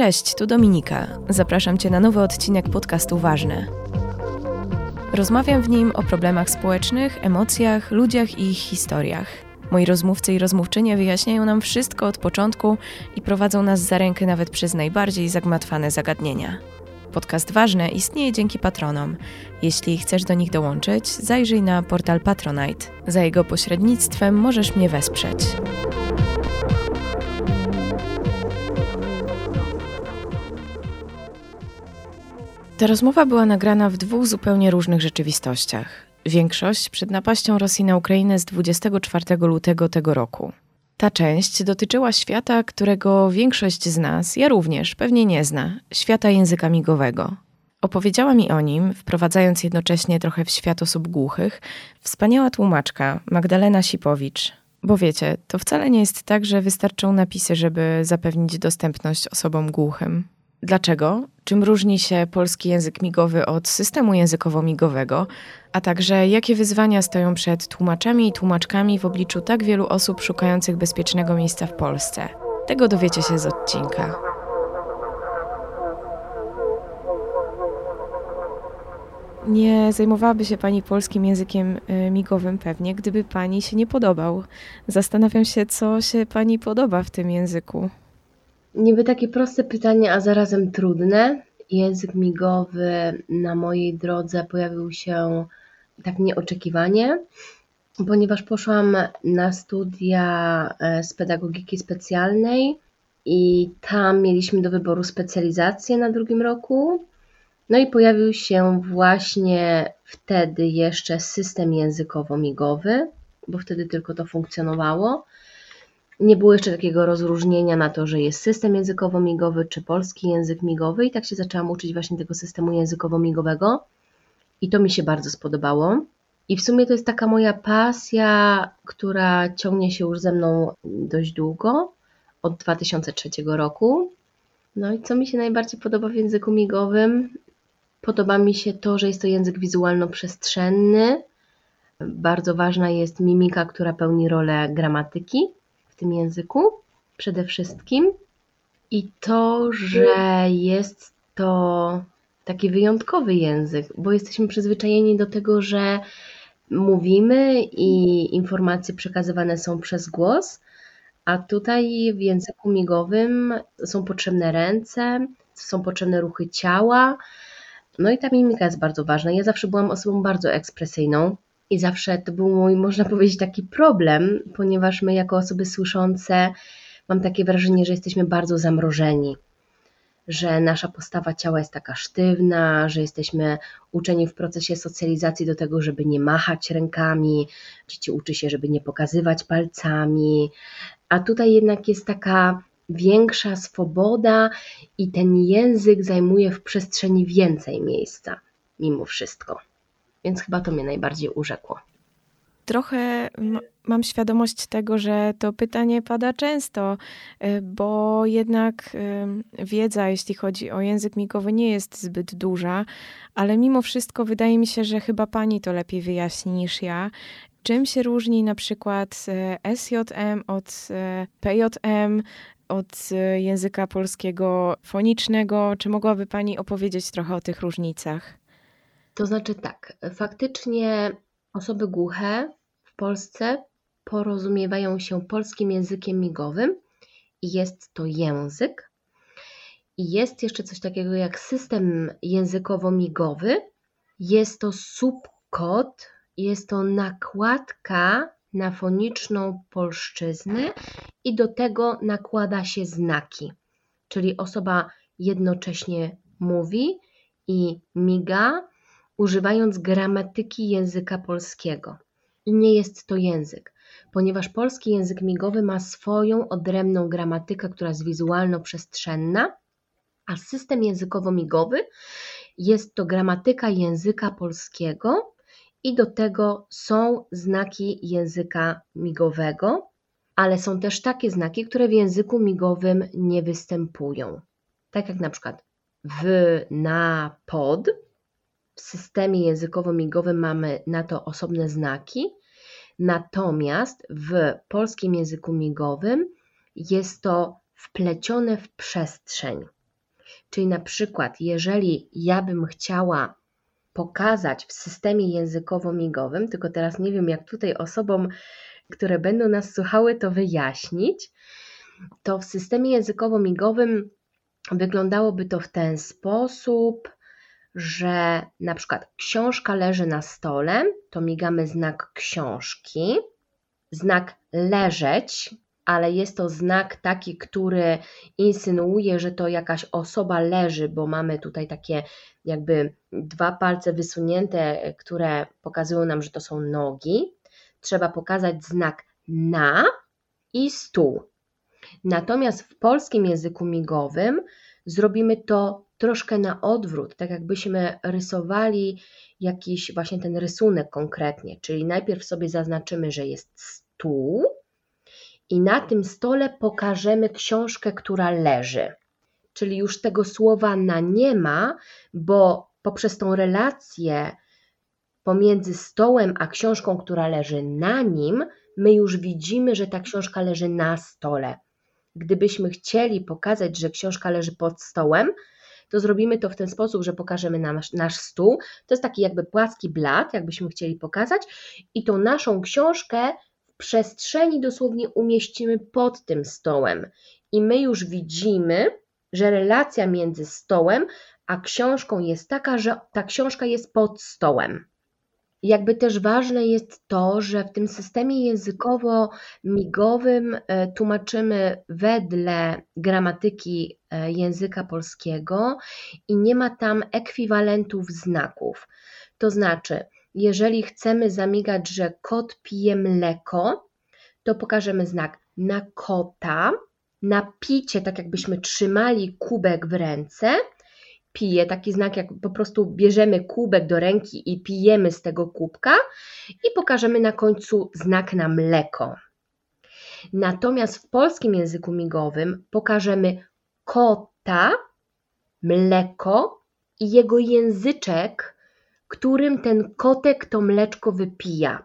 Cześć, tu Dominika. Zapraszam Cię na nowy odcinek podcastu Ważne. Rozmawiam w nim o problemach społecznych, emocjach, ludziach i ich historiach. Moi rozmówcy i rozmówczynie wyjaśniają nam wszystko od początku i prowadzą nas za rękę nawet przez najbardziej zagmatwane zagadnienia. Podcast Ważne istnieje dzięki patronom. Jeśli chcesz do nich dołączyć, zajrzyj na portal Patronite. Za jego pośrednictwem możesz mnie wesprzeć. Ta rozmowa była nagrana w dwóch zupełnie różnych rzeczywistościach. Większość przed napaścią Rosji na Ukrainę z 24 lutego tego roku. Ta część dotyczyła świata, którego większość z nas, ja również, pewnie nie zna świata języka migowego. Opowiedziała mi o nim, wprowadzając jednocześnie trochę w świat osób głuchych, wspaniała tłumaczka Magdalena Sipowicz. Bo wiecie, to wcale nie jest tak, że wystarczą napisy, żeby zapewnić dostępność osobom głuchym. Dlaczego? Czym różni się polski język migowy od systemu językowo-migowego, a także jakie wyzwania stoją przed tłumaczami i tłumaczkami w obliczu tak wielu osób szukających bezpiecznego miejsca w Polsce? Tego dowiecie się z odcinka. Nie zajmowałaby się Pani polskim językiem y, migowym pewnie, gdyby Pani się nie podobał. Zastanawiam się, co się Pani podoba w tym języku. Niby takie proste pytanie, a zarazem trudne. Język migowy na mojej drodze pojawił się tak nieoczekiwanie, ponieważ poszłam na studia e, z pedagogiki specjalnej i tam mieliśmy do wyboru specjalizację na drugim roku. No i pojawił się właśnie wtedy jeszcze system językowo-migowy, bo wtedy tylko to funkcjonowało. Nie było jeszcze takiego rozróżnienia na to, że jest system językowo-migowy czy polski język migowy i tak się zaczęłam uczyć właśnie tego systemu językowo-migowego i to mi się bardzo spodobało. I w sumie to jest taka moja pasja, która ciągnie się już ze mną dość długo, od 2003 roku. No i co mi się najbardziej podoba w języku migowym? Podoba mi się to, że jest to język wizualno-przestrzenny. Bardzo ważna jest mimika, która pełni rolę gramatyki tym języku przede wszystkim i to, że jest to taki wyjątkowy język, bo jesteśmy przyzwyczajeni do tego, że mówimy i informacje przekazywane są przez głos, a tutaj w języku migowym są potrzebne ręce, są potrzebne ruchy ciała. No i ta mimika jest bardzo ważna. Ja zawsze byłam osobą bardzo ekspresyjną, i zawsze to był mój, można powiedzieć, taki problem, ponieważ my, jako osoby słyszące, mam takie wrażenie, że jesteśmy bardzo zamrożeni, że nasza postawa ciała jest taka sztywna, że jesteśmy uczeni w procesie socjalizacji do tego, żeby nie machać rękami, dzieci uczy się, żeby nie pokazywać palcami, a tutaj jednak jest taka większa swoboda i ten język zajmuje w przestrzeni więcej miejsca, mimo wszystko. Więc chyba to mnie najbardziej urzekło. Trochę mam świadomość tego, że to pytanie pada często, y, bo jednak y, wiedza, jeśli chodzi o język migowy, nie jest zbyt duża, ale mimo wszystko wydaje mi się, że chyba pani to lepiej wyjaśni niż ja. Czym się różni na przykład y, SJM od PJM, od języka polskiego fonicznego? Czy mogłaby pani opowiedzieć trochę o tych różnicach? To znaczy tak, faktycznie osoby głuche w Polsce porozumiewają się polskim językiem migowym i jest to język. I jest jeszcze coś takiego jak system językowo-migowy. Jest to subkod, jest to nakładka na foniczną polszczyznę i do tego nakłada się znaki. Czyli osoba jednocześnie mówi i miga, używając gramatyki języka polskiego. I nie jest to język, ponieważ polski język migowy ma swoją odrębną gramatykę, która jest wizualno-przestrzenna, a system językowo-migowy jest to gramatyka języka polskiego i do tego są znaki języka migowego, ale są też takie znaki, które w języku migowym nie występują. Tak jak na przykład w, na, pod, w systemie językowo-migowym mamy na to osobne znaki, natomiast w polskim języku migowym jest to wplecione w przestrzeń. Czyli na przykład, jeżeli ja bym chciała pokazać w systemie językowo-migowym, tylko teraz nie wiem, jak tutaj osobom, które będą nas słuchały, to wyjaśnić, to w systemie językowo-migowym wyglądałoby to w ten sposób, że na przykład książka leży na stole, to migamy znak książki, znak leżeć, ale jest to znak taki, który insynuuje, że to jakaś osoba leży, bo mamy tutaj takie jakby dwa palce wysunięte, które pokazują nam, że to są nogi. Trzeba pokazać znak na i stół. Natomiast w polskim języku migowym zrobimy to troszkę na odwrót, tak jakbyśmy rysowali jakiś właśnie ten rysunek konkretnie, czyli najpierw sobie zaznaczymy, że jest stół i na tym stole pokażemy książkę, która leży. Czyli już tego słowa na nie ma, bo poprzez tą relację pomiędzy stołem a książką, która leży na nim, my już widzimy, że ta książka leży na stole. Gdybyśmy chcieli pokazać, że książka leży pod stołem, to zrobimy to w ten sposób, że pokażemy nasz, nasz stół. To jest taki jakby płaski blat, jakbyśmy chcieli pokazać, i tą naszą książkę w przestrzeni dosłownie umieścimy pod tym stołem. I my już widzimy, że relacja między stołem a książką jest taka, że ta książka jest pod stołem. Jakby też ważne jest to, że w tym systemie językowo-migowym e, tłumaczymy wedle gramatyki e, języka polskiego i nie ma tam ekwiwalentów znaków. To znaczy, jeżeli chcemy zamigać, że kot pije mleko, to pokażemy znak na kota, na picie, tak jakbyśmy trzymali kubek w ręce pije, taki znak jak po prostu bierzemy kubek do ręki i pijemy z tego kubka i pokażemy na końcu znak na mleko. Natomiast w polskim języku migowym pokażemy kota, mleko i jego języczek, którym ten kotek to mleczko wypija.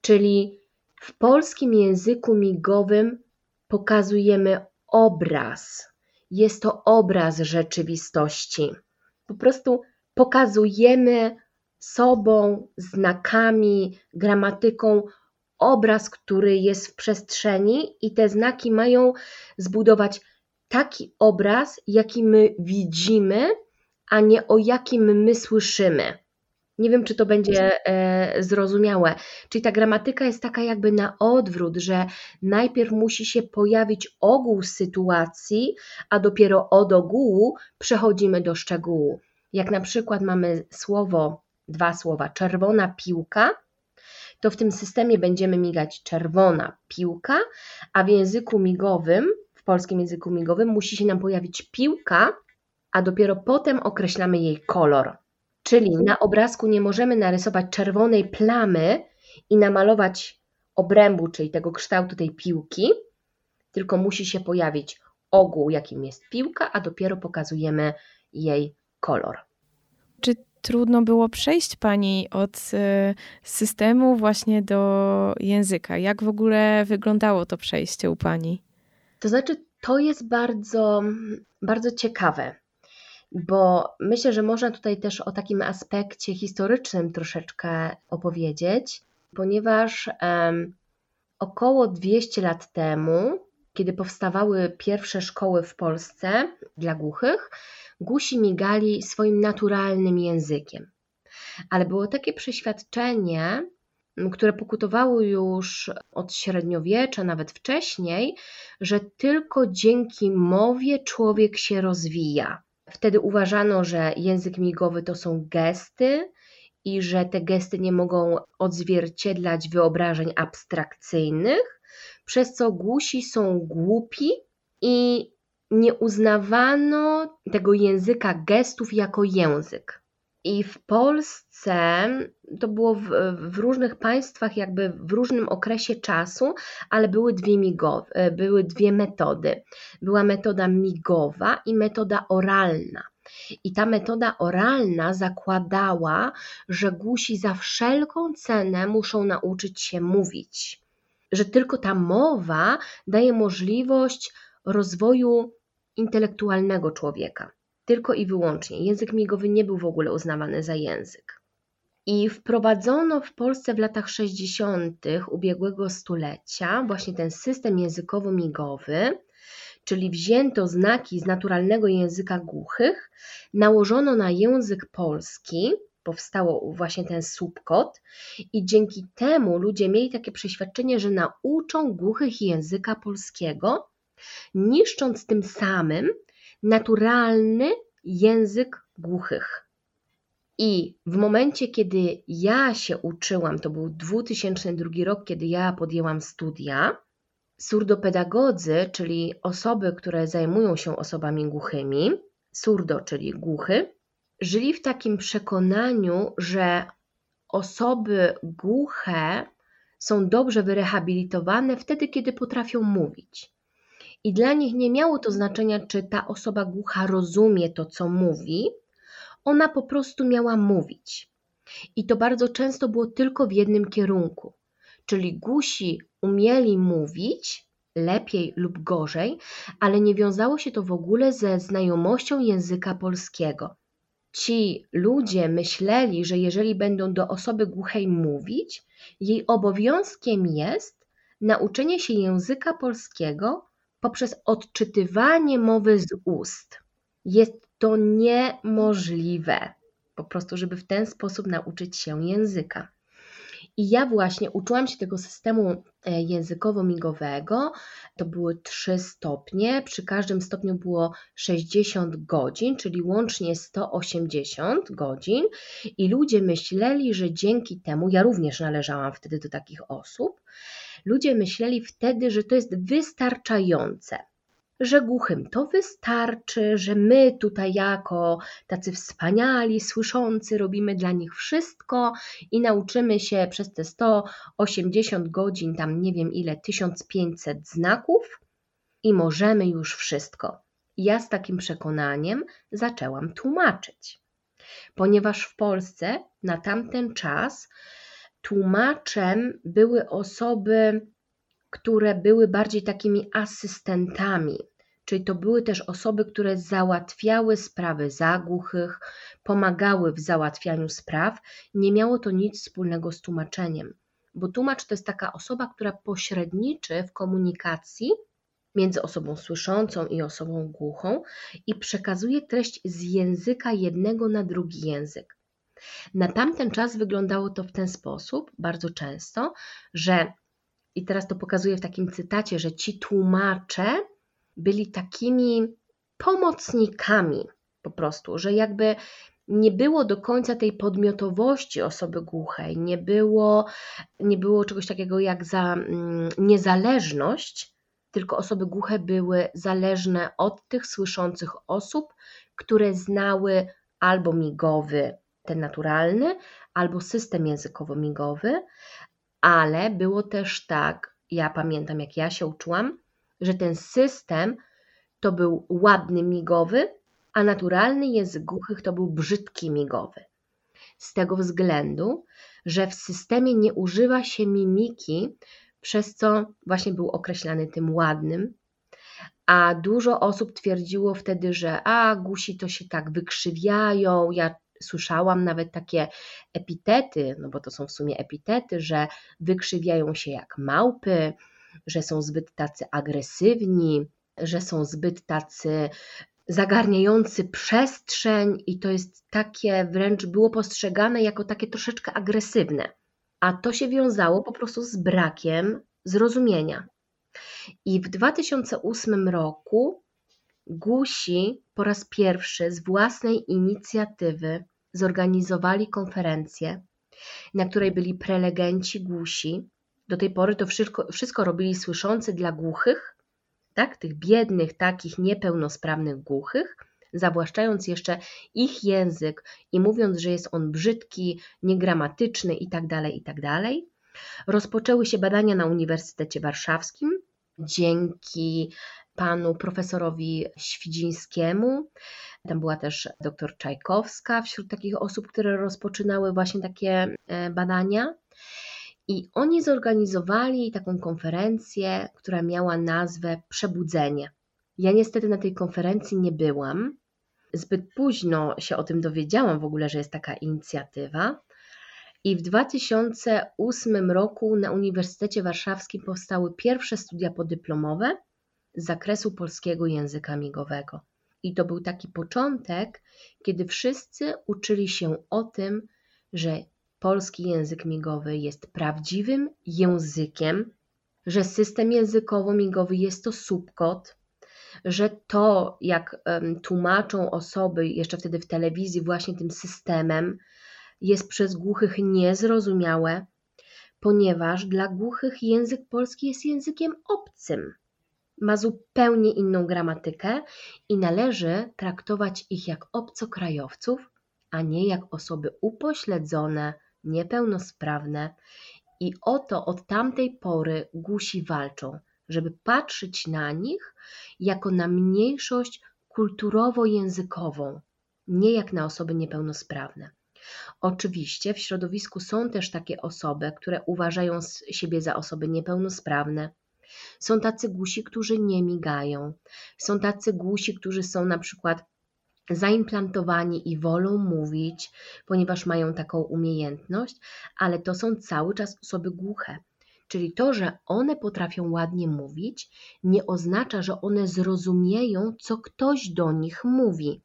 Czyli w polskim języku migowym pokazujemy obraz jest to obraz rzeczywistości. Po prostu pokazujemy sobą, znakami, gramatyką obraz, który jest w przestrzeni, i te znaki mają zbudować taki obraz, jaki my widzimy, a nie o jakim my słyszymy. Nie wiem, czy to będzie e, zrozumiałe. Czyli ta gramatyka jest taka jakby na odwrót, że najpierw musi się pojawić ogół sytuacji, a dopiero od ogółu przechodzimy do szczegółu. Jak na przykład mamy słowo, dwa słowa, czerwona piłka, to w tym systemie będziemy migać czerwona piłka, a w języku migowym, w polskim języku migowym musi się nam pojawić piłka, a dopiero potem określamy jej kolor. Czyli na obrazku nie możemy narysować czerwonej plamy i namalować obrębu, czyli tego kształtu tej piłki, tylko musi się pojawić ogół, jakim jest piłka, a dopiero pokazujemy jej kolor. Czy trudno było przejść Pani od e, systemu właśnie do języka? Jak w ogóle wyglądało to przejście u Pani? To znaczy, to jest bardzo, bardzo ciekawe bo myślę, że można tutaj też o takim aspekcie historycznym troszeczkę opowiedzieć, ponieważ um, około 200 lat temu, kiedy powstawały pierwsze szkoły w Polsce dla głuchych, głusi migali swoim naturalnym językiem. Ale było takie przeświadczenie, które pokutowało już od średniowiecza, nawet wcześniej, że tylko dzięki mowie człowiek się rozwija. Wtedy uważano, że język migowy to są gesty i że te gesty nie mogą odzwierciedlać wyobrażeń abstrakcyjnych, przez co głusi są głupi i nie uznawano tego języka gestów jako język. I w Polsce to było w, w, różnych państwach, jakby w różnym okresie czasu, ale były dwie, migowe, były dwie metody. Była metoda migowa i metoda oralna. I ta metoda oralna zakładała, że głusi za wszelką cenę muszą nauczyć się mówić, że tylko ta mowa daje możliwość rozwoju intelektualnego człowieka. Tylko i wyłącznie. Język migowy nie był w ogóle uznawany za język. I wprowadzono w Polsce w latach 60. ubiegłego stulecia właśnie ten system językowo-migowy, czyli wzięto znaki z naturalnego języka głuchych, nałożono na język polski, powstało właśnie ten subkod i dzięki temu ludzie mieli takie przeświadczenie, że nauczą głuchych języka polskiego, niszcząc tym samym naturalny język głuchych. I w momencie, kiedy ja się uczyłam, to był 2002 rok, kiedy ja podjęłam studia, surdopedagodzy, czyli osoby, które zajmują się osobami głuchymi, surdo, czyli głuchy, żyli w takim przekonaniu, że osoby głuche są dobrze wyrehabilitowane wtedy, kiedy potrafią mówić. I dla nich nie miało to znaczenia, czy ta osoba głucha rozumie to, co mówi, ona po prostu miała mówić. I to bardzo często było tylko w jednym kierunku. Czyli głusi umieli mówić lepiej lub gorzej, ale nie wiązało się to w ogóle ze znajomością języka polskiego. Ci ludzie myśleli, że jeżeli będą do osoby głuchej mówić, jej obowiązkiem jest nauczenie się języka polskiego poprzez odczytywanie mowy z ust. Jest to niemożliwe, po prostu, żeby w ten sposób nauczyć się języka. I ja właśnie uczyłam się tego systemu e, językowo-migowego. To były trzy stopnie. Przy każdym stopniu było 60 godzin, czyli łącznie 180 godzin. I ludzie myśleli, że dzięki temu, ja również należałam wtedy do takich osób, ludzie myśleli wtedy, że to jest wystarczające że głuchym to wystarczy, że my tutaj jako tacy wspaniali, słyszący robimy dla nich wszystko i nauczymy się przez te 180 godzin, tam nie wiem ile, 1500 znaków i możemy już wszystko. Ja z takim przekonaniem zaczęłam tłumaczyć, ponieważ w Polsce na tamten czas tłumaczem były osoby, które były bardziej takimi asystentami, czyli to były też osoby, które załatwiały sprawy zagłuchych, pomagały w załatwianiu spraw. Nie miało to nic wspólnego z tłumaczeniem, bo tłumacz to jest taka osoba, która pośredniczy w komunikacji między osobą słyszącą i osobą głuchą i przekazuje treść z języka jednego na drugi język. Na tamten czas wyglądało to w ten sposób bardzo często, że i teraz to pokazuję w takim cytacie, że ci tłumacze byli takimi pomocnikami po prostu, że jakby nie było do końca tej podmiotowości osoby głuchej, nie było, nie było czegoś takiego jak za mm, niezależność, tylko osoby głuche były zależne od tych słyszących osób, które znały albo migowy, ten naturalny, albo system językowo-migowy, ale było też tak, ja pamiętam jak ja się uczyłam, że ten system to był ładny migowy, a naturalny język głuchych to był brzydki migowy. Z tego względu, że w systemie nie używa się mimiki, przez co właśnie był określany tym ładnym, a dużo osób twierdziło wtedy, że a gusi to się tak wykrzywiają. Ja słyszałam nawet takie epitety, no bo to są w sumie epitety, że wykrzywiają się jak małpy, że są zbyt tacy agresywni, że są zbyt tacy zagarniający przestrzeń i to jest takie wręcz było postrzegane jako takie troszeczkę agresywne. A to się wiązało po prostu z brakiem zrozumienia. I w 2008 roku Gusi po raz pierwszy z własnej inicjatywy zorganizowali konferencję, na której byli prelegenci głusi, do tej pory to wszystko, wszystko robili słyszący dla głuchych, tak? tych biednych, takich niepełnosprawnych głuchych, zawłaszczając jeszcze ich język i mówiąc, że jest on brzydki, niegramatyczny itd., tak itd. Tak Rozpoczęły się badania na Uniwersytecie Warszawskim dzięki panu profesorowi Świdzińskiemu. Tam była też doktor Czajkowska wśród takich osób, które rozpoczynały właśnie takie e, badania. I oni zorganizowali taką konferencję, która miała nazwę Przebudzenie. Ja niestety na tej konferencji nie byłam, Zbyt późno się o tym dowiedziałam w ogóle, że jest taka inicjatywa. I w 2008 roku na Uniwersytecie Warszawskim powstały pierwsze studia podyplomowe z zakresu polskiego języka migowego. I to był taki początek, kiedy wszyscy uczyli się o tym, że polski język migowy jest prawdziwym językiem, że system językowo-migowy jest to subkod, że to, jak tłumaczą osoby jeszcze wtedy w telewizji właśnie tym systemem, jest przez głuchych niezrozumiałe, ponieważ dla głuchych język polski jest językiem obcym. Ma zupełnie inną gramatykę i należy traktować ich jak obcokrajowców, a nie jak osoby upośledzone, niepełnosprawne. I oto od tamtej pory Gusi walczą, żeby patrzeć na nich jako na mniejszość kulturowo-językową, nie jak na osoby niepełnosprawne. Oczywiście w środowisku są też takie osoby, które uważają siebie za osoby niepełnosprawne. Są tacy głusi, którzy nie migają. Są tacy głusi, którzy są na przykład zaimplantowani i wolą mówić, ponieważ mają taką umiejętność, ale to są cały czas osoby głuche. Czyli to, że one potrafią ładnie mówić, nie oznacza, że one zrozumieją, co ktoś do nich mówi.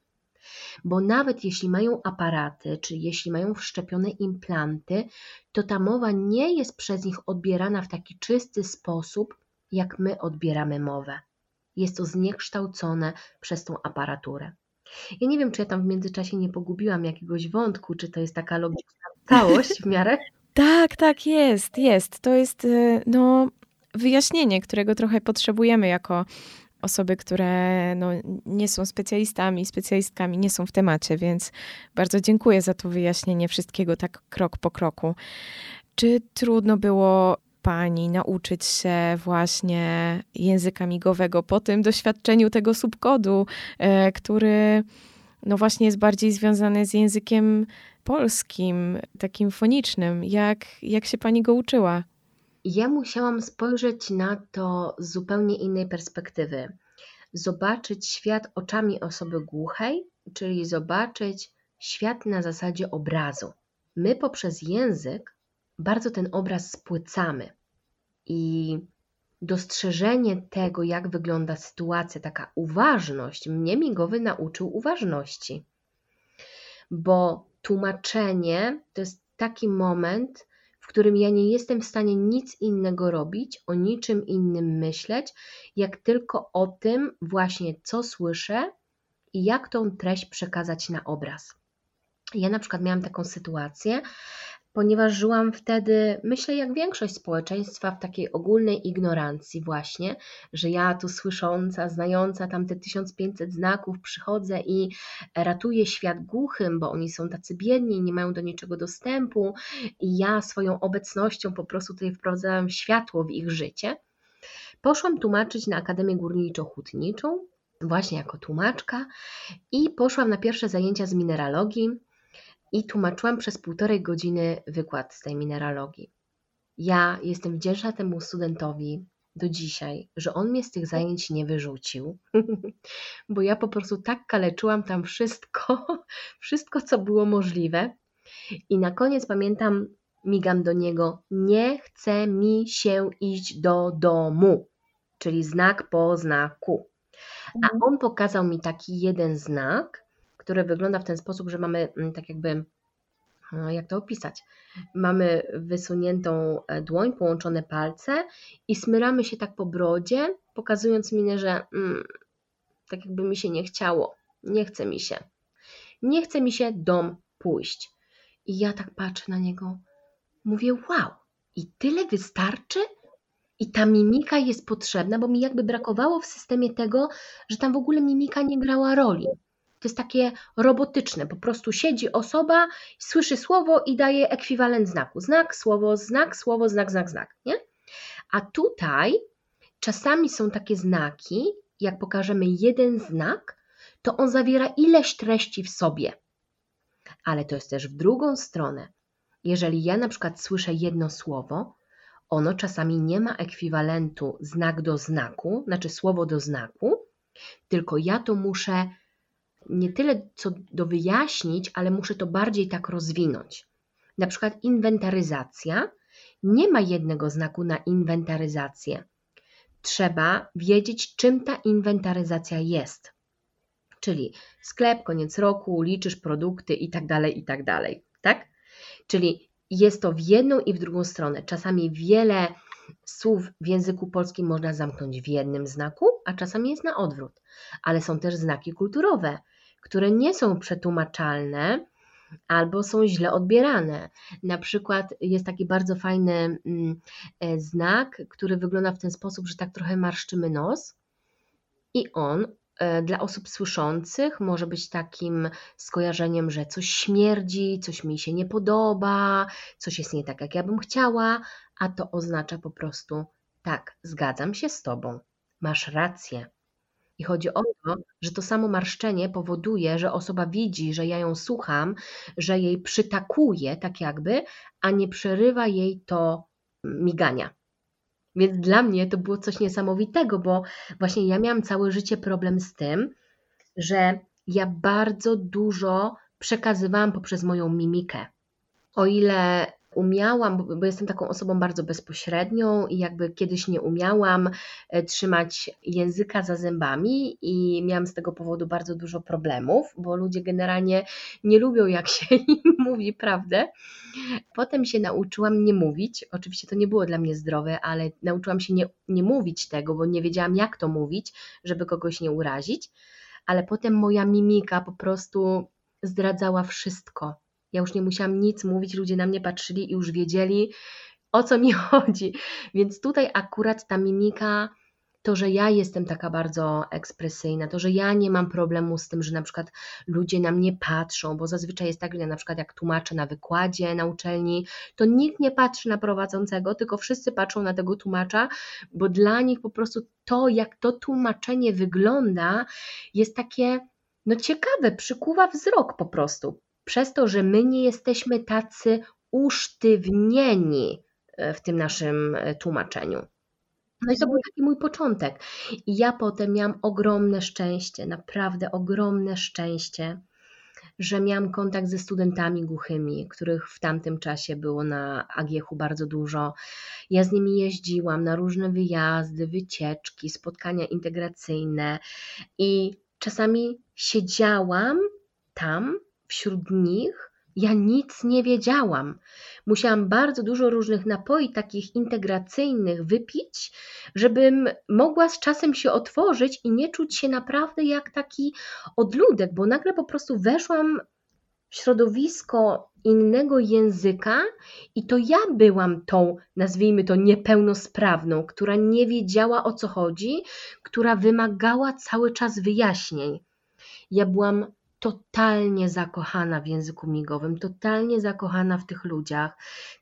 Bo nawet jeśli mają aparaty, czy jeśli mają wszczepione implanty, to ta mowa nie jest przez nich odbierana w taki czysty sposób, jak my odbieramy mowę. Jest to zniekształcone przez tą aparaturę. Ja nie wiem, czy ja tam w międzyczasie nie pogubiłam jakiegoś wątku, czy to jest taka logiczna całość w miarę. Tak, tak, jest, jest. To jest y, no, wyjaśnienie, którego trochę potrzebujemy jako osoby, które no, nie są specjalistami, specjalistkami, nie są w temacie, więc bardzo dziękuję za to wyjaśnienie wszystkiego tak krok po kroku. Czy trudno było pani nauczyć się właśnie języka migowego po tym doświadczeniu tego subkodu, e, który no właśnie jest bardziej związany z językiem polskim, takim fonicznym. Jak, jak się pani go uczyła? Ja musiałam spojrzeć na to z zupełnie innej perspektywy. Zobaczyć świat oczami osoby głuchej, czyli zobaczyć świat na zasadzie obrazu. My poprzez język bardzo ten obraz spłycamy i dostrzeżenie tego, jak wygląda sytuacja, taka uważność, mnie migowy nauczył uważności, bo tłumaczenie to jest taki moment, w którym ja nie jestem w stanie nic innego robić, o niczym innym myśleć, jak tylko o tym właśnie, co słyszę i jak tą treść przekazać na obraz. Ja na przykład miałam taką sytuację, ponieważ żyłam wtedy, myślę, jak większość społeczeństwa, w takiej ogólnej ignorancji, właśnie, że ja tu słysząca, znająca tam te 1500 znaków przychodzę i ratuję świat głuchym, bo oni są tacy biedni, nie mają do niczego dostępu, i ja swoją obecnością po prostu tutaj wprowadzałam światło w ich życie. Poszłam tłumaczyć na Akademię Górniczo-Hutniczą, właśnie jako tłumaczka, i poszłam na pierwsze zajęcia z mineralogii i tłumaczyłam przez półtorej godziny wykład z tej mineralogii. Ja jestem wdzięczna temu studentowi do dzisiaj, że on mnie z tych zajęć nie wyrzucił, bo ja po prostu tak kaleczyłam tam wszystko, wszystko co było możliwe. I na koniec pamiętam, migam do niego, nie chce mi się iść do domu, czyli znak po znaku. A mhm. on pokazał mi taki jeden znak, które wygląda w ten sposób, że mamy mm, tak jakby no, jak to opisać? Mamy wysuniętą e, dłoń, połączone palce i smyramy się tak po brodzie, pokazując minę, że mm, tak jakby mi się nie chciało, nie chce mi się. Nie chce mi się dom pójść. I ja tak patrzę na niego, mówię: Wow, i tyle wystarczy? I ta mimika jest potrzebna, bo mi jakby brakowało w systemie tego, że tam w ogóle mimika nie grała roli to jest takie robotyczne. Po prostu siedzi osoba, słyszy słowo i daje ekwiwalent znaku. Znak, słowo, znak, słowo, znak, znak, znak. Nie? A tutaj czasami są takie znaki, jak pokażemy jeden znak, to on zawiera ileś treści w sobie. Ale to jest też w drugą stronę. Jeżeli ja na przykład słyszę jedno słowo, ono czasami nie ma ekwiwalentu znak do znaku, znaczy słowo do znaku, tylko ja to muszę nie tyle co do wyjaśnić, ale muszę to bardziej tak rozwinąć. Na przykład inwentaryzacja. Nie ma jednego znaku na inwentaryzację. Trzeba wiedzieć, czym ta inwentaryzacja jest. Czyli sklep, koniec roku, liczysz produkty i tak dalej, i tak. Tak? Czyli jest to w jedną i w drugą stronę. Czasami wiele słów w języku polskim można zamknąć w jednym znaku, a czasami jest na odwrót. Ale są też znaki kulturowe, które nie są przetłumaczalne albo są źle odbierane. Na przykład jest taki bardzo fajny mm, e, znak, który wygląda w ten sposób, że tak trochę marszczymy nos i on e, dla osób słyszących może być takim skojarzeniem, że coś śmierdzi, coś mi się nie podoba, coś jest nie tak, jak ja bym chciała, a to oznacza po prostu tak, zgadzam się z tobą, masz rację. I chodzi o to, że to samo marszczenie powoduje, że osoba widzi, że ja ją słucham, że jej przytakuje tak jakby, a nie przerywa jej to migania. Więc dla mnie to było coś niesamowitego, bo właśnie ja miałam całe życie problem z tym, że ja bardzo dużo przekazywałam poprzez moją mimikę. O ile umiałam, bo jestem taką osobą bardzo bezpośrednią i jakby kiedyś nie umiałam e, trzymać języka za zębami i miałam z tego powodu bardzo dużo problemów, bo ludzie generalnie nie lubią jak się im mówi prawdę. Potem się nauczyłam nie mówić, oczywiście to nie było dla mnie zdrowe, ale nauczyłam się nie, nie mówić tego, bo nie wiedziałam jak to mówić, żeby kogoś nie urazić, ale potem moja mimika po prostu zdradzała wszystko ja już nie musiałam nic mówić, ludzie na mnie patrzyli i już wiedzieli, o co mi chodzi. Więc tutaj akurat ta mimika, to, że ja jestem taka bardzo ekspresyjna, to, że ja nie mam problemu z tym, że na przykład ludzie na mnie patrzą, bo zazwyczaj jest tak, że na przykład jak tłumaczę na wykładzie na uczelni, to nikt nie patrzy na prowadzącego, tylko wszyscy patrzą na tego tłumacza, bo dla nich po prostu to, jak to tłumaczenie wygląda, jest takie no ciekawe, przykuwa wzrok po prostu przez to, że my nie jesteśmy tacy usztywnieni e, w tym naszym e, tłumaczeniu. No i to był taki mój początek. I ja potem miałam ogromne szczęście, naprawdę ogromne szczęście, że miałam kontakt ze studentami głuchymi, których w tamtym czasie było na Agiechu bardzo dużo. Ja z nimi jeździłam na różne wyjazdy, wycieczki, spotkania integracyjne i czasami siedziałam tam wśród nich ja nic nie wiedziałam. Musiałam bardzo dużo różnych napoi takich integracyjnych wypić, żebym mogła z czasem się otworzyć i nie czuć się naprawdę jak taki odludek, bo nagle po prostu weszłam w środowisko innego języka i to ja byłam tą, nazwijmy to, niepełnosprawną, która nie wiedziała o co chodzi, która wymagała cały czas wyjaśnień. Ja byłam totalnie zakochana w języku migowym, totalnie zakochana w tych ludziach.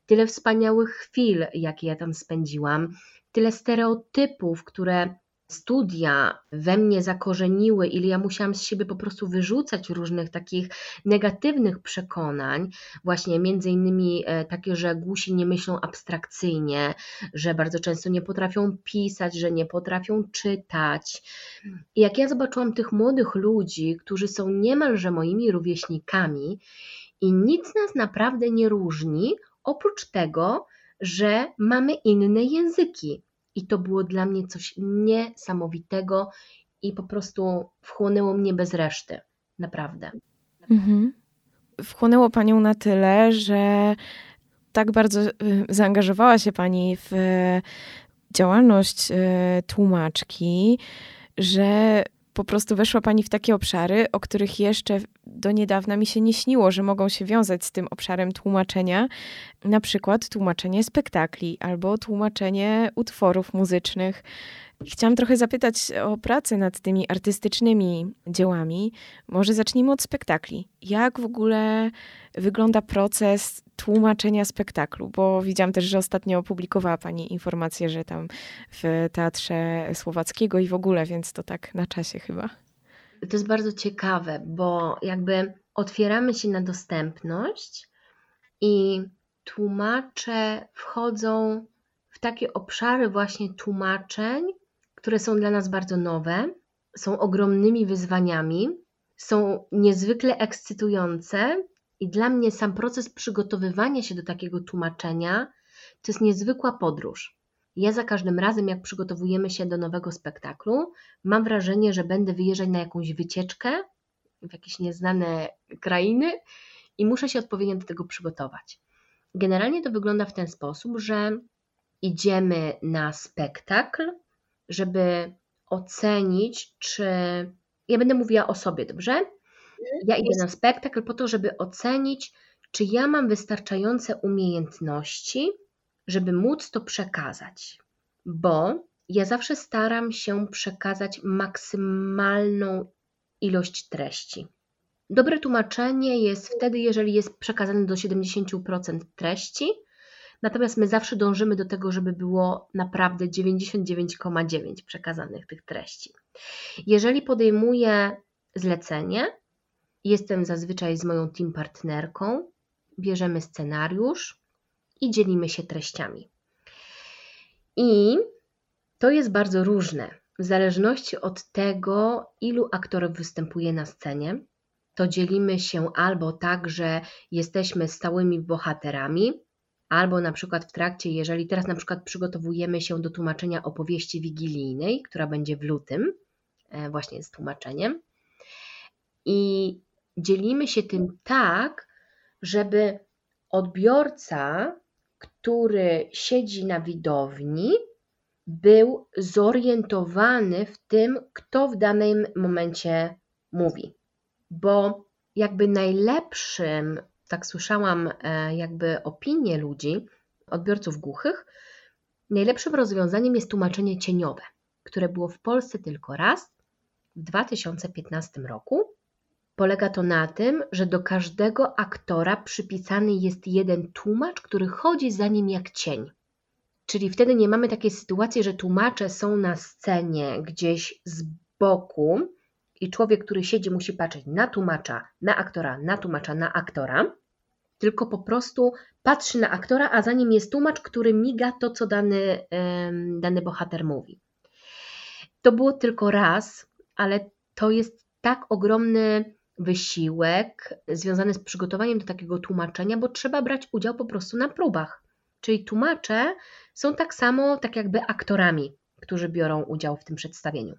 Tyle wspaniałych chwil, jakie ja tam spędziłam, tyle stereotypów, które studia we mnie zakorzeniły, ile ja musiałam z siebie po prostu wyrzucać różnych takich negatywnych przekonań, właśnie między innymi e, takie, że głusi nie myślą abstrakcyjnie, że bardzo często nie potrafią pisać, że nie potrafią czytać. I jak ja zobaczyłam tych młodych ludzi, którzy są niemalże moimi rówieśnikami i nic nas naprawdę nie różni, oprócz tego, że mamy inne języki. I to było dla mnie coś niesamowitego i po prostu wchłonęło mnie bez reszty. Naprawdę. Mhm. Wchłonęło Panią na tyle, że tak bardzo y, zaangażowała się Pani w działalność y, tłumaczki, że po prostu weszła Pani w takie obszary, o których jeszcze do niedawna mi się nie śniło, że mogą się wiązać z tym obszarem tłumaczenia, na przykład tłumaczenie spektakli albo tłumaczenie utworów muzycznych. Chciałam trochę zapytać o pracę nad tymi artystycznymi dziełami. Może zacznijmy od spektakli. Jak w ogóle wygląda proces tłumaczenia spektaklu? Bo widziałam też, że ostatnio opublikowała Pani informację, że tam w Teatrze Słowackiego i w ogóle, więc to tak na czasie chyba. To jest bardzo ciekawe, bo jakby otwieramy się na dostępność i tłumacze wchodzą w takie obszary właśnie tłumaczeń, które są dla nas bardzo nowe, są ogromnymi wyzwaniami, są niezwykle ekscytujące i dla mnie sam proces przygotowywania się do takiego tłumaczenia to jest niezwykła podróż. Ja za każdym razem, jak przygotowujemy się do nowego spektaklu, mam wrażenie, że będę wyjeżdżać na jakąś wycieczkę w jakieś nieznane krainy i muszę się odpowiednio do tego przygotować. Generalnie to wygląda w ten sposób, że idziemy na spektakl, żeby ocenić, czy. Ja będę mówiła o sobie, dobrze? Ja idę na spektakl po to, żeby ocenić, czy ja mam wystarczające umiejętności, żeby móc to przekazać. Bo ja zawsze staram się przekazać maksymalną ilość treści. Dobre tłumaczenie jest wtedy, jeżeli jest przekazane do 70% treści, natomiast my zawsze dążymy do tego, żeby było naprawdę 99,9 przekazanych tych treści. Jeżeli podejmuję zlecenie, jestem zazwyczaj z moją team partnerką, bierzemy scenariusz i dzielimy się treściami. I to jest bardzo różne. W zależności od tego, ilu aktorów występuje na scenie, to dzielimy się albo tak, że jesteśmy stałymi bohaterami, albo na przykład w trakcie, jeżeli teraz na przykład przygotowujemy się do tłumaczenia opowieści wigilijnej, która będzie w lutym, e, właśnie z tłumaczeniem, i dzielimy się tym tak, żeby odbiorca, który siedzi na widowni, był zorientowany w tym, kto w danym momencie mówi. Bo jakby najlepszym, tak słyszałam, e, jakby opinie ludzi, odbiorców głuchych, najlepszym rozwiązaniem jest tłumaczenie cieniowe, które było w Polsce tylko raz w 2015 roku. Polega to na tym, że do każdego aktora przypisany jest jeden tłumacz, który chodzi za nim jak cień. Czyli wtedy nie mamy takiej sytuacji, że tłumacze są na scenie gdzieś z boku i człowiek, który siedzi, musi patrzeć na tłumacza, na aktora, na tłumacza, na aktora, tylko po prostu patrzy na aktora, a za nim jest tłumacz, który miga to, co dany, dany bohater mówi. To było tylko raz, ale to jest tak ogromny wysiłek związany z przygotowaniem do takiego tłumaczenia, bo trzeba brać udział po prostu na próbach. Czyli tłumacze są tak samo, tak jakby aktorami, którzy biorą udział w tym przedstawieniu.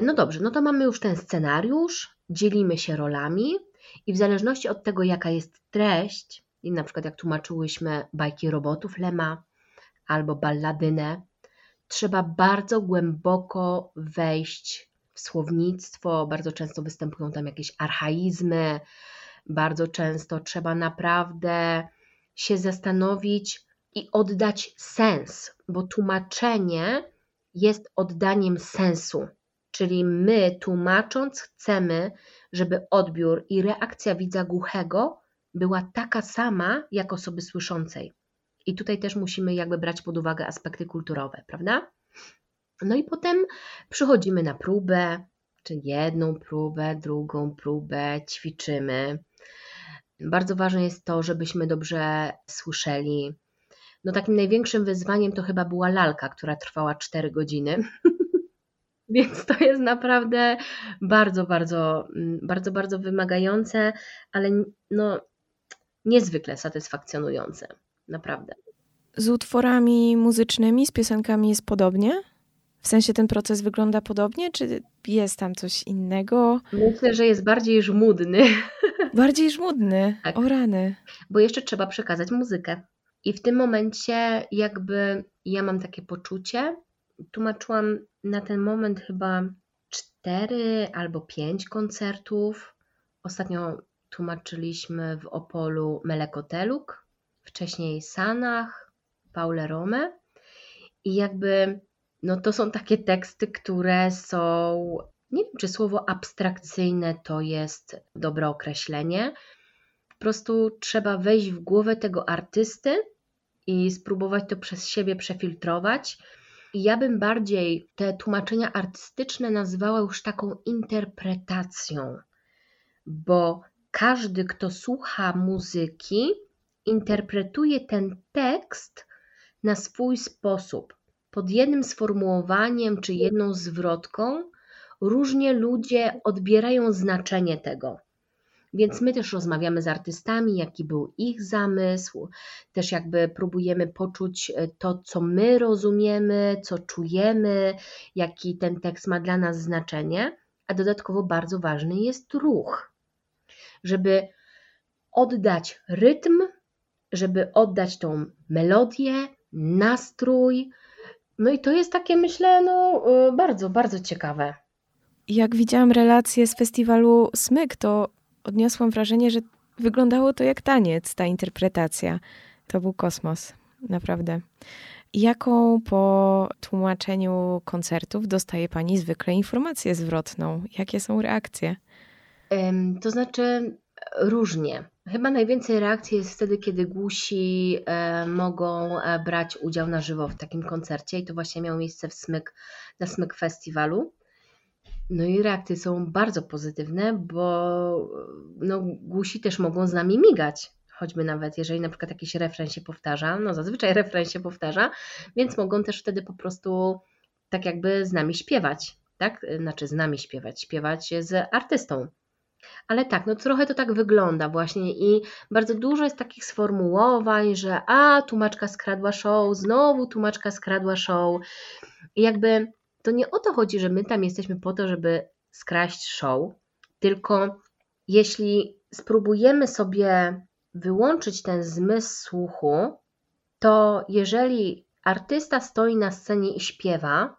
No dobrze, no to mamy już ten scenariusz, dzielimy się rolami i w zależności od tego, jaka jest treść, i na przykład jak tłumaczyłyśmy bajki robotów Lema albo balladynę, trzeba bardzo głęboko wejść w słownictwo, bardzo często występują tam jakieś archaizmy, bardzo często trzeba naprawdę się zastanowić i oddać sens, bo tłumaczenie jest oddaniem sensu. Czyli my, tłumacząc, chcemy, żeby odbiór i reakcja widza głuchego była taka sama jak osoby słyszącej. I tutaj też musimy jakby brać pod uwagę aspekty kulturowe, prawda? No i potem przychodzimy na próbę, czy jedną próbę, drugą próbę, ćwiczymy. Bardzo ważne jest to, żebyśmy dobrze słyszeli. No takim największym wyzwaniem to chyba była lalka, która trwała 4 godziny. Więc to jest naprawdę bardzo, bardzo, bardzo, bardzo wymagające, ale no, niezwykle satysfakcjonujące. Naprawdę. Z utworami muzycznymi, z piosenkami jest podobnie? W sensie ten proces wygląda podobnie, czy jest tam coś innego? Myślę, że jest bardziej żmudny. Bardziej żmudny, tak. o rany. Bo jeszcze trzeba przekazać muzykę. I w tym momencie jakby ja mam takie poczucie, tłumaczyłam na ten moment chyba cztery albo pięć koncertów. Ostatnio tłumaczyliśmy w Opolu Melekoteluk, wcześniej Sanach, Paule Rome i jakby no to są takie teksty, które są, nie wiem czy słowo abstrakcyjne to jest dobre określenie, po prostu trzeba wejść w głowę tego artysty i spróbować to przez siebie przefiltrować. I ja bym bardziej te tłumaczenia artystyczne nazwała już taką interpretacją, bo każdy, kto słucha muzyki, interpretuje ten tekst na swój sposób. Pod jednym sformułowaniem czy jedną zwrotką różnie ludzie odbierają znaczenie tego. Więc my też rozmawiamy z artystami, jaki był ich zamysł, też jakby próbujemy poczuć e, to, co my rozumiemy, co czujemy, jaki ten tekst ma dla nas znaczenie, a dodatkowo bardzo ważny jest ruch, żeby oddać rytm, żeby oddać tą melodię, nastrój. No i to jest takie, myślę, no, e, bardzo, bardzo ciekawe. Jak widziałam relacje z festiwalu Smyk, to odniosłam wrażenie, że wyglądało to jak taniec, ta interpretacja. To był kosmos, naprawdę. Jaką po tłumaczeniu koncertów dostaje Pani zwykle informację zwrotną? Jakie są reakcje? To znaczy różnie. Chyba najwięcej reakcji jest wtedy, kiedy głusi e, mogą e, brać udział na żywo w takim koncercie i to właśnie miało miejsce w Smyk, na Smyk Festiwalu. No i reakcje są bardzo pozytywne, bo no, głusi też mogą z nami migać. Choćby nawet jeżeli na przykład jakiś refren się powtarza, no zazwyczaj refren się powtarza, więc mogą też wtedy po prostu tak jakby z nami śpiewać, tak? Znaczy z nami śpiewać, śpiewać z artystą. Ale tak, no trochę to tak wygląda właśnie i bardzo dużo jest takich sformułowań, że a, tłumaczka skradła show, znowu tłumaczka skradła show. I jakby to nie o to chodzi, że my tam jesteśmy po to, żeby skraść show, tylko jeśli spróbujemy sobie wyłączyć ten zmysł słuchu, to jeżeli artysta stoi na scenie i śpiewa,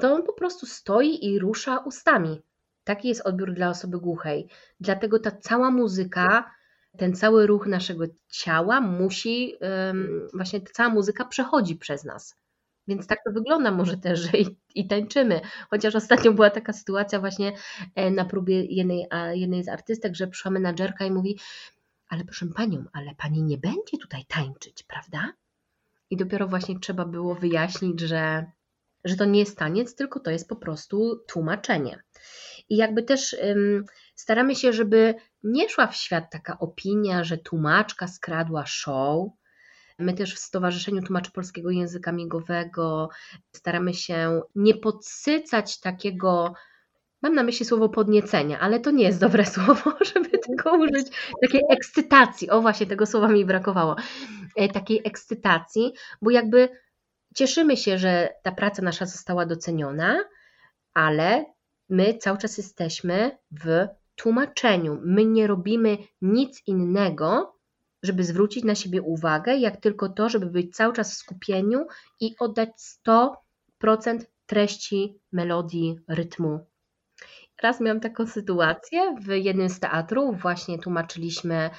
to on po prostu stoi i rusza ustami. Taki jest odbiór dla osoby głuchej. Dlatego ta cała muzyka, ten cały ruch naszego ciała musi, właśnie ta cała muzyka przechodzi przez nas. Więc tak to wygląda może też, że i, i, tańczymy. Chociaż ostatnio była taka sytuacja właśnie e, na próbie jednej, jednej z artystek, że przyszła menadżerka i mówi, ale proszę Panią, ale Pani nie będzie tutaj tańczyć, prawda? I dopiero właśnie trzeba było wyjaśnić, że, że to nie jest taniec, tylko to jest po prostu tłumaczenie. I jakby też ym, staramy się, żeby nie szła w świat taka opinia, że tłumaczka skradła show, My też w Stowarzyszeniu Tłumaczy Polskiego Języka Migowego staramy się nie podsycać takiego Mam na myśli słowo podniecenia, ale to nie jest dobre słowo, żeby tego użyć, takiej ekscytacji. O, właśnie tego słowa mi brakowało. E, takiej ekscytacji, bo jakby cieszymy się, że ta praca nasza została doceniona, ale my cały czas jesteśmy w tłumaczeniu. My nie robimy nic innego, żeby zwrócić na siebie uwagę, jak tylko to, żeby być cały czas w skupieniu i oddać 100% treści, melodii, rytmu. Raz miałam taką sytuację w jednym z teatrów, właśnie tłumaczyliśmy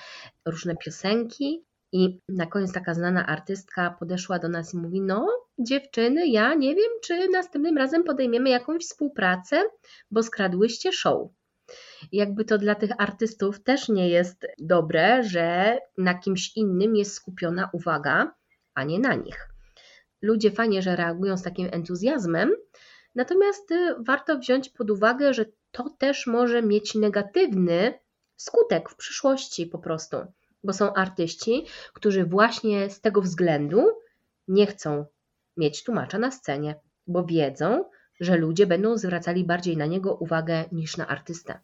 różne piosenki i na koniec taka znana artystka podeszła do nas i mówi: No, dziewczyny, ja nie wiem, czy następnym razem podejmiemy jakąś współpracę, bo skradłyście show jakby to dla tych artystów też nie jest dobre, że na kimś innym jest skupiona uwaga, a nie na nich. Ludzie fajnie, że reagują z takim entuzjazmem, natomiast y, warto wziąć pod uwagę, że to też może mieć negatywny skutek w przyszłości po prostu, bo są artyści, którzy właśnie z tego względu nie chcą mieć tłumacza na scenie, bo wiedzą, że ludzie będą zwracali bardziej na niego uwagę niż na artystę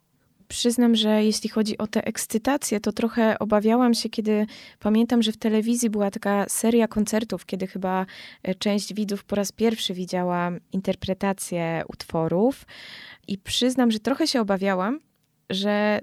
przyznam, że jeśli chodzi o tę ekscytację, to trochę obawiałam się, kiedy pamiętam, że w telewizji była taka seria koncertów, kiedy chyba e, część widzów po raz pierwszy widziała interpretację utworów. I przyznam, że trochę się obawiałam, że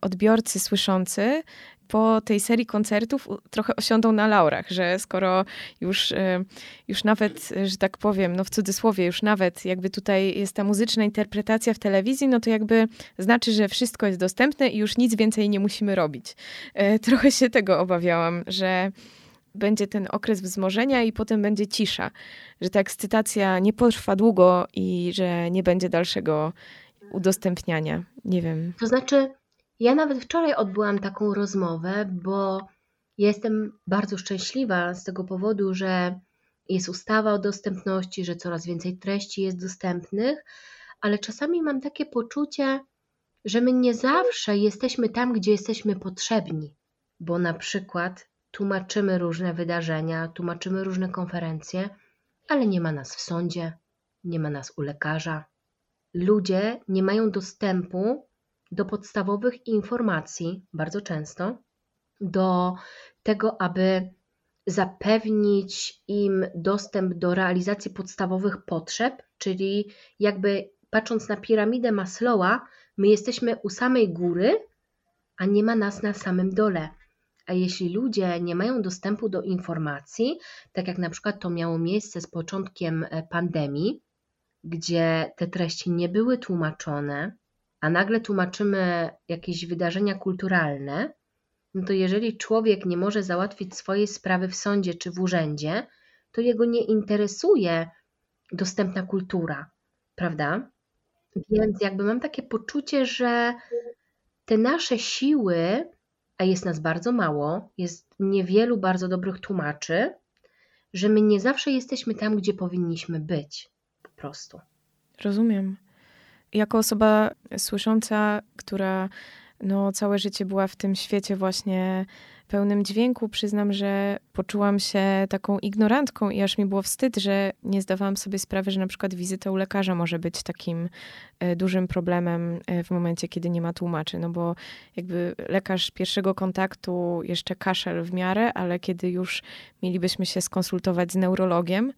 odbiorcy słyszący po tej serii koncertów trochę osiądą na laurach, że skoro już, e, już nawet, że tak powiem, no w cudzysłowie, już nawet jakby tutaj jest ta muzyczna interpretacja w telewizji, no to jakby znaczy, że wszystko jest dostępne i już nic więcej nie musimy robić. E, trochę się tego obawiałam, że będzie ten okres wzmożenia i potem będzie cisza, że ta ekscytacja nie potrwa długo i że nie będzie dalszego udostępniania. Nie wiem. To znaczy, ja nawet wczoraj odbyłam taką rozmowę, bo jestem bardzo szczęśliwa z tego powodu, że jest ustawa o dostępności, że coraz więcej treści jest dostępnych, ale czasami mam takie poczucie, że my nie zawsze jesteśmy tam, gdzie jesteśmy potrzebni, bo na przykład tłumaczymy różne wydarzenia, tłumaczymy różne konferencje, ale nie ma nas w sądzie, nie ma nas u lekarza, ludzie nie mają dostępu do podstawowych informacji, bardzo często, do tego, aby zapewnić im dostęp do realizacji podstawowych potrzeb, czyli jakby patrząc na piramidę Maslowa, my jesteśmy u samej góry, a nie ma nas na samym dole. A jeśli ludzie nie mają dostępu do informacji, tak jak na przykład to miało miejsce z początkiem e, pandemii, gdzie te treści nie były tłumaczone, a nagle tłumaczymy jakieś wydarzenia kulturalne, no to jeżeli człowiek nie może załatwić swojej sprawy w sądzie czy w urzędzie, to jego nie interesuje dostępna kultura, prawda? Więc jakby mam takie poczucie, że te nasze siły, a jest nas bardzo mało, jest niewielu bardzo dobrych tłumaczy, że my nie zawsze jesteśmy tam, gdzie powinniśmy być. Po prostu. Rozumiem. Jako osoba słysząca, która no, całe życie była w tym świecie właśnie pełnym dźwięku, przyznam, że poczułam się taką ignorantką i aż mi było wstyd, że nie zdawałam sobie sprawy, że na przykład wizyta u lekarza może być takim e, dużym problemem e, w momencie, kiedy nie ma tłumaczy. No bo jakby lekarz pierwszego kontaktu jeszcze kaszel w miarę, ale kiedy już mielibyśmy się skonsultować z neurologiem,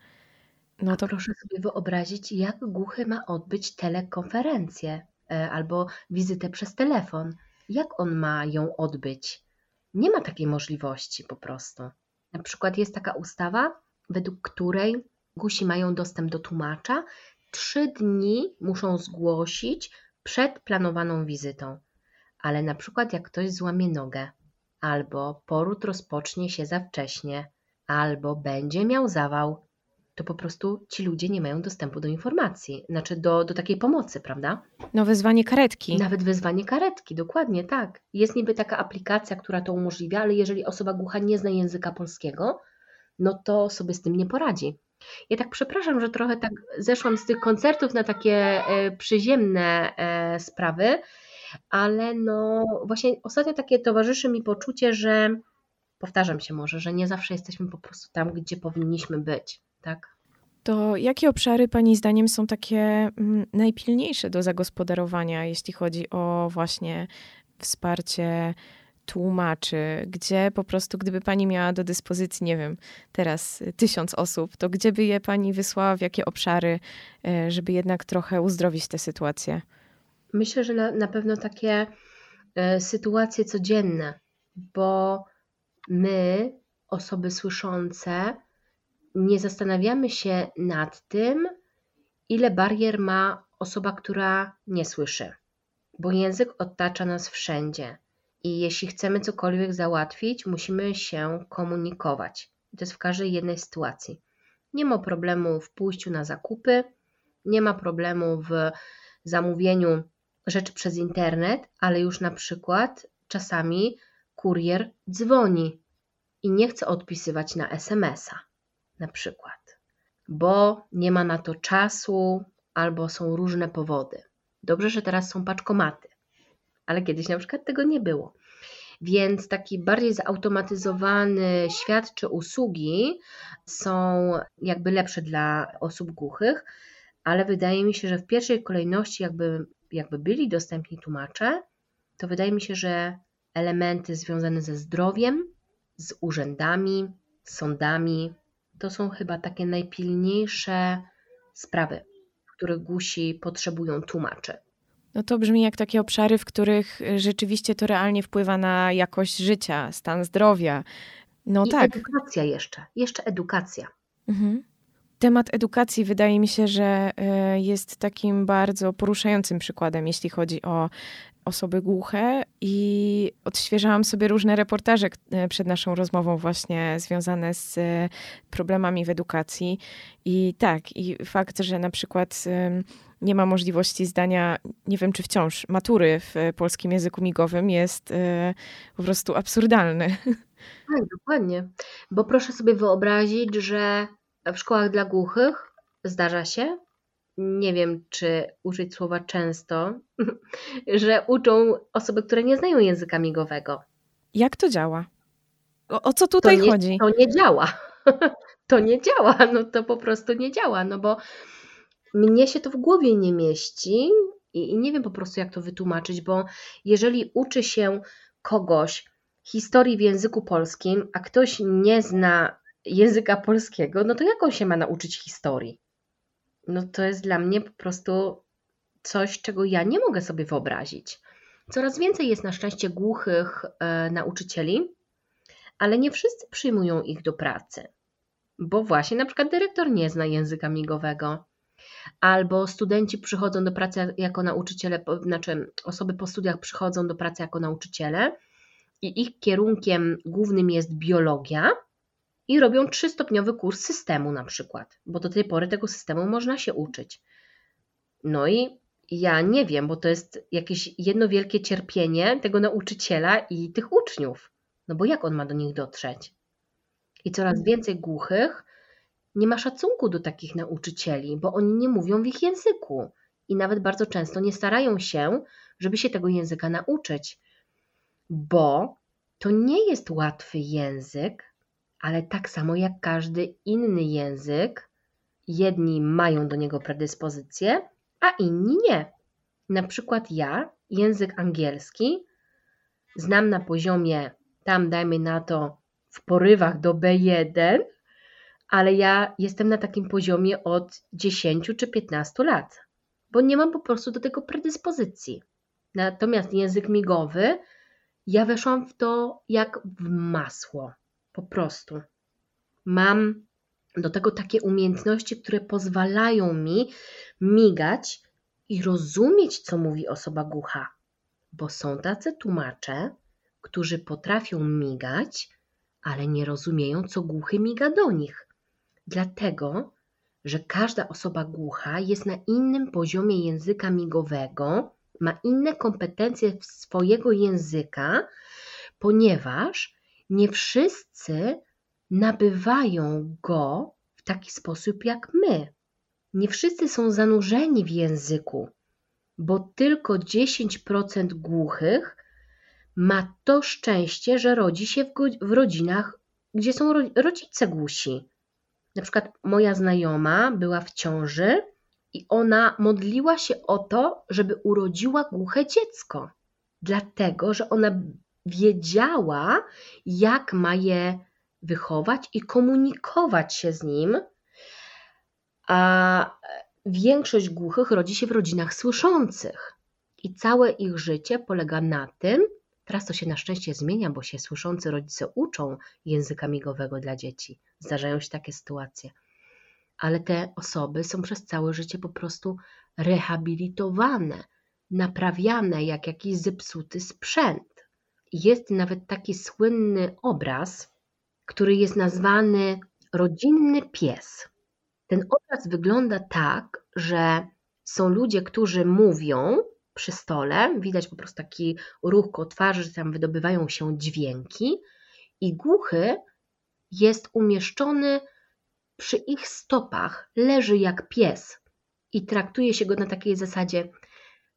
no to... Proszę sobie wyobrazić, jak głuchy ma odbyć telekonferencję e, albo wizytę przez telefon. Jak on ma ją odbyć? Nie ma takiej możliwości po prostu. Na przykład jest taka ustawa, według której gusi mają dostęp do tłumacza. Trzy dni muszą zgłosić przed planowaną wizytą. Ale na przykład jak ktoś złamie nogę, albo poród rozpocznie się za wcześnie, albo będzie miał zawał, to po prostu ci ludzie nie mają dostępu do informacji, znaczy do, do takiej pomocy, prawda? No wezwanie karetki. Nawet wezwanie karetki, dokładnie tak. Jest niby taka aplikacja, która to umożliwia, ale jeżeli osoba głucha nie zna języka polskiego, no to sobie z tym nie poradzi. Ja tak przepraszam, że trochę tak zeszłam z tych koncertów na takie e, przyziemne e, sprawy, ale no właśnie ostatnio takie towarzyszy mi poczucie, że powtarzam się może, że nie zawsze jesteśmy po prostu tam, gdzie powinniśmy być tak? To jakie obszary Pani zdaniem są takie mm, najpilniejsze do zagospodarowania, jeśli chodzi o właśnie wsparcie tłumaczy, gdzie po prostu, gdyby Pani miała do dyspozycji, nie wiem, teraz tysiąc osób, to gdzie by je Pani wysłała, w jakie obszary, e, żeby jednak trochę uzdrowić tę sytuację? Myślę, że na, na pewno takie e, sytuacje codzienne, bo my, osoby słyszące, nie zastanawiamy się nad tym, ile barier ma osoba, która nie słyszy, bo język otacza nas wszędzie. I jeśli chcemy cokolwiek załatwić, musimy się komunikować. To jest w każdej jednej sytuacji. Nie ma problemu w pójściu na zakupy, nie ma problemu w zamówieniu rzeczy przez internet, ale już na przykład czasami kurier dzwoni i nie chce odpisywać na SMS-a na przykład, bo nie ma na to czasu albo są różne powody. Dobrze, że teraz są paczkomaty, ale kiedyś na przykład tego nie było. Więc taki bardziej zautomatyzowany świat czy usługi są jakby lepsze dla osób głuchych, ale wydaje mi się, że w pierwszej kolejności jakby, jakby byli dostępni tłumacze, to wydaje mi się, że elementy związane ze zdrowiem, z urzędami, sądami, to są chyba takie najpilniejsze sprawy, w których gusi potrzebują tłumaczy. No to brzmi jak takie obszary, w których rzeczywiście to realnie wpływa na jakość życia, stan zdrowia. No I tak. Edukacja jeszcze, jeszcze edukacja. Mhm. Temat edukacji wydaje mi się, że e, jest takim bardzo poruszającym przykładem, jeśli chodzi o osoby głuche i odświeżałam sobie różne reportaże e, przed naszą rozmową właśnie związane z e, problemami w edukacji. I tak, i fakt, że na przykład nie ma możliwości zdania, nie wiem czy wciąż, matury w polskim języku migowym jest po prostu absurdalny. Tak, dokładnie. Bo proszę sobie wyobrazić, że w szkołach dla głuchych zdarza się, nie wiem czy użyć słowa często, że uczą osoby, które nie znają języka migowego. Jak to działa? O, o co tutaj to nie, chodzi? To nie działa. To nie działa, no to po prostu nie działa, no bo mnie się to w głowie nie mieści i, i nie wiem po prostu, jak to wytłumaczyć, bo jeżeli uczy się kogoś historii w języku polskim, a ktoś nie zna języka polskiego, no to jak on się ma nauczyć historii? No to jest dla mnie po prostu coś, czego ja nie mogę sobie wyobrazić. Coraz więcej jest na szczęście głuchych e, nauczycieli, ale nie wszyscy przyjmują ich do pracy, bo właśnie na przykład dyrektor nie zna języka migowego, albo studenci przychodzą do pracy jako nauczyciele, znaczy osoby po studiach przychodzą do pracy jako nauczyciele i ich kierunkiem głównym jest biologia i robią trzystopniowy kurs systemu na przykład, bo do tej pory tego systemu można się uczyć. No i ja nie wiem, bo to jest jakieś jedno wielkie cierpienie tego nauczyciela i tych uczniów. No bo jak on ma do nich dotrzeć? I coraz mhm. więcej głuchych nie ma szacunku do takich nauczycieli, bo oni nie mówią w ich języku i nawet bardzo często nie starają się, żeby się tego języka nauczyć, bo to nie jest łatwy język, ale tak samo jak każdy inny język, jedni mają do niego predyspozycję, a inni nie. Na przykład ja język angielski znam na poziomie, tam dajmy na to w porywach do B1, ale ja jestem na takim poziomie od 10 czy 15 lat, bo nie mam po prostu do tego predyspozycji. Natomiast język migowy, ja weszłam w to jak w masło, po prostu. Mam do tego takie umiejętności, które pozwalają mi migać i rozumieć, co mówi osoba głucha, bo są tacy tłumacze, którzy potrafią migać, ale nie rozumieją, co głuchy miga do nich. Dlatego, że każda osoba głucha jest na innym poziomie języka migowego, ma inne kompetencje swojego języka, ponieważ nie wszyscy nabywają go w taki sposób jak my. Nie wszyscy są zanurzeni w języku, bo tylko 10% głuchych ma to szczęście, że rodzi się w, w rodzinach, gdzie są rodzice głusi. Na przykład moja znajoma była w ciąży i ona modliła się o to, żeby urodziła głuche dziecko, dlatego że ona wiedziała, jak ma je wychować i komunikować się z nim, a większość głuchych rodzi się w rodzinach słyszących. I całe ich życie polega na tym, teraz to się na szczęście zmienia, bo się słyszący rodzice uczą języka migowego dla dzieci. Zdarzają się takie sytuacje. Ale te osoby są przez całe życie po prostu rehabilitowane, naprawiane jak jakiś zepsuty sprzęt. Jest nawet taki słynny obraz, który jest nazwany rodzinny pies. Ten obraz wygląda tak, że są ludzie, którzy mówią przy stole, widać po prostu taki ruch ko twarzy, że tam wydobywają się dźwięki. I głuchy jest umieszczony przy ich stopach, leży jak pies i traktuje się go na takiej zasadzie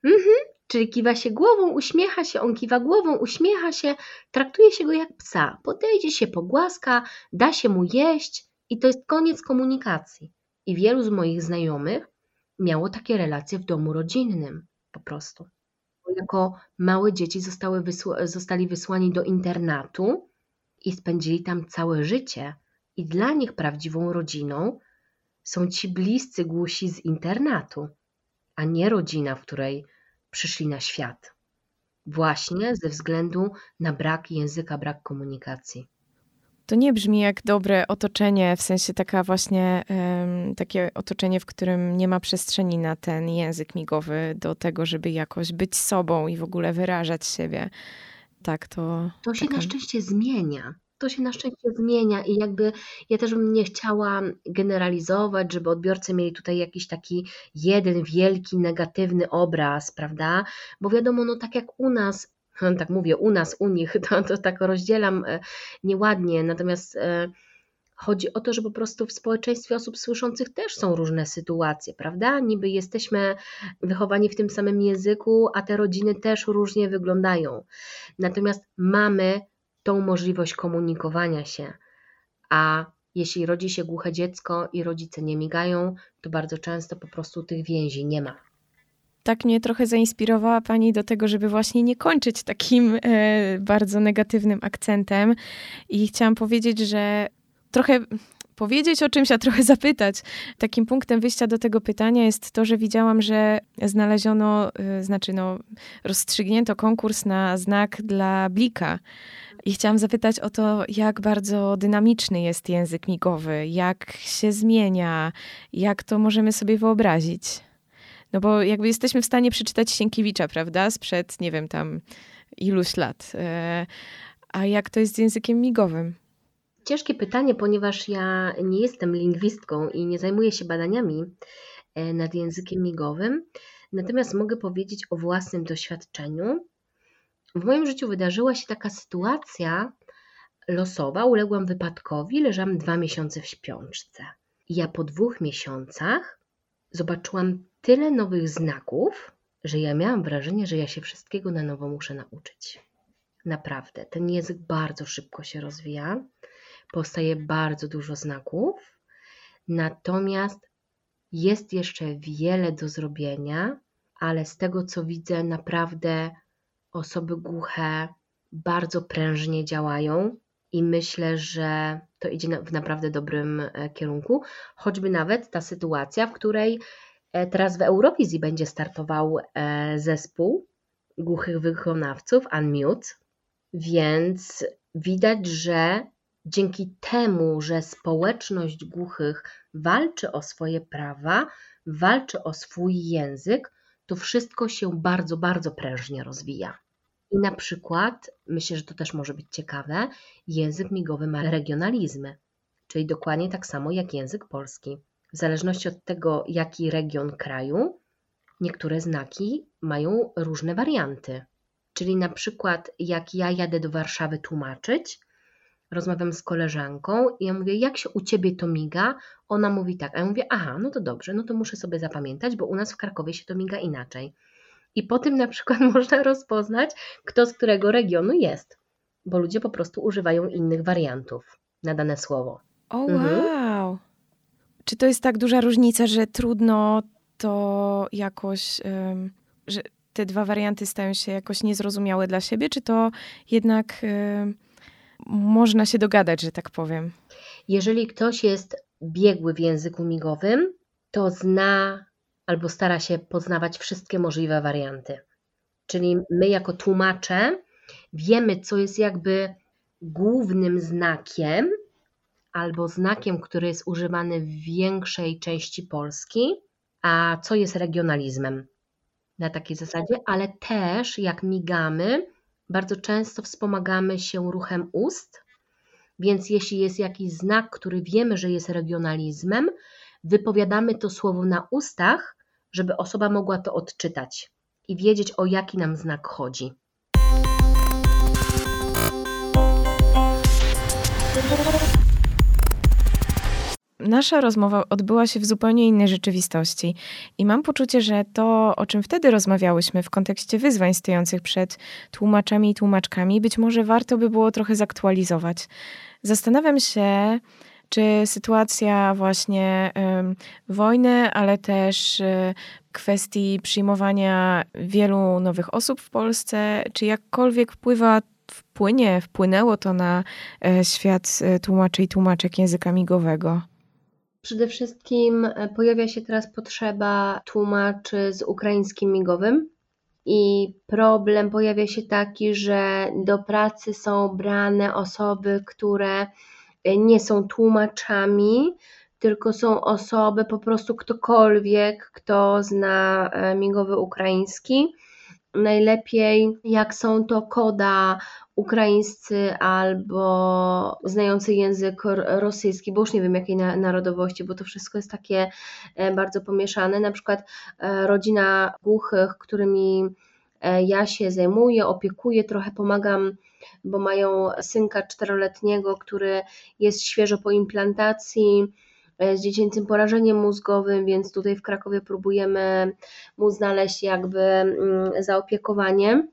mhm, czyli kiwa się głową, uśmiecha się, on kiwa głową, uśmiecha się, traktuje się go jak psa, podejdzie się, pogłaska, da się mu jeść i to jest koniec komunikacji. I wielu z moich znajomych miało takie relacje w domu rodzinnym po prostu. Jako małe dzieci zostały zostali wysłani do internatu i spędzili tam całe życie. I dla nich prawdziwą rodziną są ci bliscy głusi z internatu, a nie rodzina, w której przyszli na świat. Właśnie ze względu na brak języka, brak komunikacji. To nie brzmi jak dobre otoczenie, w sensie taka właśnie um, takie otoczenie, w którym nie ma przestrzeni na ten język migowy, do tego, żeby jakoś być sobą i w ogóle wyrażać siebie. Tak, to. To się taka... na szczęście zmienia to się na szczęście zmienia i jakby ja też bym nie chciała generalizować, żeby odbiorcy mieli tutaj jakiś taki jeden wielki negatywny obraz, prawda? Bo wiadomo, no tak jak u nas, tak mówię, u nas, u nich, to, to tak rozdzielam e, nieładnie, natomiast e, Chodzi o to, że po prostu w społeczeństwie osób słyszących też są różne sytuacje, prawda? Niby jesteśmy wychowani w tym samym języku, a te rodziny też różnie wyglądają. Natomiast mamy tą możliwość komunikowania się, a Jeśli rodzi się głuche dziecko i rodzice nie migają, to bardzo często po prostu tych więzi nie ma. Tak mnie trochę zainspirowała Pani do tego, żeby właśnie nie kończyć takim e, bardzo negatywnym akcentem. I chciałam powiedzieć, że trochę powiedzieć o czymś, a trochę zapytać. Takim punktem wyjścia do tego pytania jest to, że widziałam, że znaleziono, y, znaczy no, rozstrzygnięto konkurs na znak dla Blika. I chciałam zapytać o to, jak bardzo dynamiczny jest język migowy, jak się zmienia, jak to możemy sobie wyobrazić. No bo jakby jesteśmy w stanie przeczytać Sienkiewicza, prawda, sprzed, nie wiem, tam iluś lat. E, a jak to jest z językiem migowym? Ciężkie pytanie, ponieważ ja nie jestem lingwistką i nie zajmuję się badaniami e, nad językiem migowym. Natomiast mogę powiedzieć o własnym doświadczeniu. W moim życiu wydarzyła się taka sytuacja losowa. Uległam wypadkowi, leżałam dwa miesiące w śpiączce. Ja po dwóch miesiącach zobaczyłam tyle nowych znaków, że ja miałam wrażenie, że ja się wszystkiego na nowo muszę nauczyć. Naprawdę, ten język bardzo szybko się rozwija powstaje bardzo dużo znaków, natomiast jest jeszcze wiele do zrobienia, ale z tego co widzę, naprawdę osoby głuche bardzo prężnie działają i myślę, że to idzie w naprawdę dobrym e, kierunku. Choćby nawet ta sytuacja, w której e, teraz w Eurowizji będzie startował e, zespół głuchych wykonawców Unmute, więc widać, że Dzięki temu, że społeczność głuchych walczy o swoje prawa, walczy o swój język, to wszystko się bardzo, bardzo prężnie rozwija. I na przykład, myślę, że to też może być ciekawe, język migowy ma regionalizmy, czyli dokładnie tak samo jak język polski. W zależności od tego, jaki region kraju, niektóre znaki mają różne warianty. Czyli na przykład, jak ja jadę do Warszawy tłumaczyć, rozmawiam z koleżanką i ja mówię, jak się u Ciebie to miga? Ona mówi tak, a ja mówię, aha, no to dobrze, no to muszę sobie zapamiętać, bo u nas w Krakowie się to miga inaczej. I po tym na przykład można rozpoznać, kto z którego regionu jest, bo ludzie po prostu używają innych wariantów na dane słowo. O mhm. wow! Czy to jest tak duża różnica, że trudno to jakoś, że te dwa warianty stają się jakoś niezrozumiałe dla siebie, czy to jednak można się dogadać, że tak powiem. Jeżeli ktoś jest biegły w języku migowym, to zna albo stara się poznawać wszystkie możliwe warianty. Czyli my, jako tłumacze, wiemy, co jest jakby głównym znakiem albo znakiem, który jest używany w większej części Polski, a co jest regionalizmem na takiej zasadzie, ale też jak migamy, bardzo często wspomagamy się ruchem ust, więc jeśli jest jakiś znak, który wiemy, że jest regionalizmem, wypowiadamy to słowo na ustach, żeby osoba mogła to odczytać i wiedzieć, o jaki nam znak chodzi. Nasza rozmowa odbyła się w zupełnie innej rzeczywistości i mam poczucie, że to, o czym wtedy rozmawiałyśmy w kontekście wyzwań stojących przed tłumaczami i tłumaczkami, być może warto by było trochę zaktualizować. Zastanawiam się, czy sytuacja właśnie y, wojny, ale też y, kwestii przyjmowania wielu nowych osób w Polsce, czy jakkolwiek wpływa wpłynie, wpłynęło to na y, świat y, tłumaczy i tłumaczek języka migowego? Przede wszystkim e, pojawia się teraz potrzeba tłumaczy z ukraińskim migowym. I problem pojawia się taki, że do pracy są brane osoby, które e, nie są tłumaczami, tylko są osoby, po prostu ktokolwiek, kto zna e, migowy ukraiński. Najlepiej, jak są to koda ukraińscy albo znający język rosyjski, bo już nie wiem jakiej narodowości, bo to wszystko jest takie e, bardzo pomieszane. Na przykład e, rodzina głuchych, którymi e, ja się zajmuję, opiekuję, trochę pomagam, bo mają synka czteroletniego, który jest świeżo po implantacji z dziecięcym porażeniem mózgowym, więc tutaj w Krakowie próbujemy mu znaleźć jakby mm, zaopiekowanie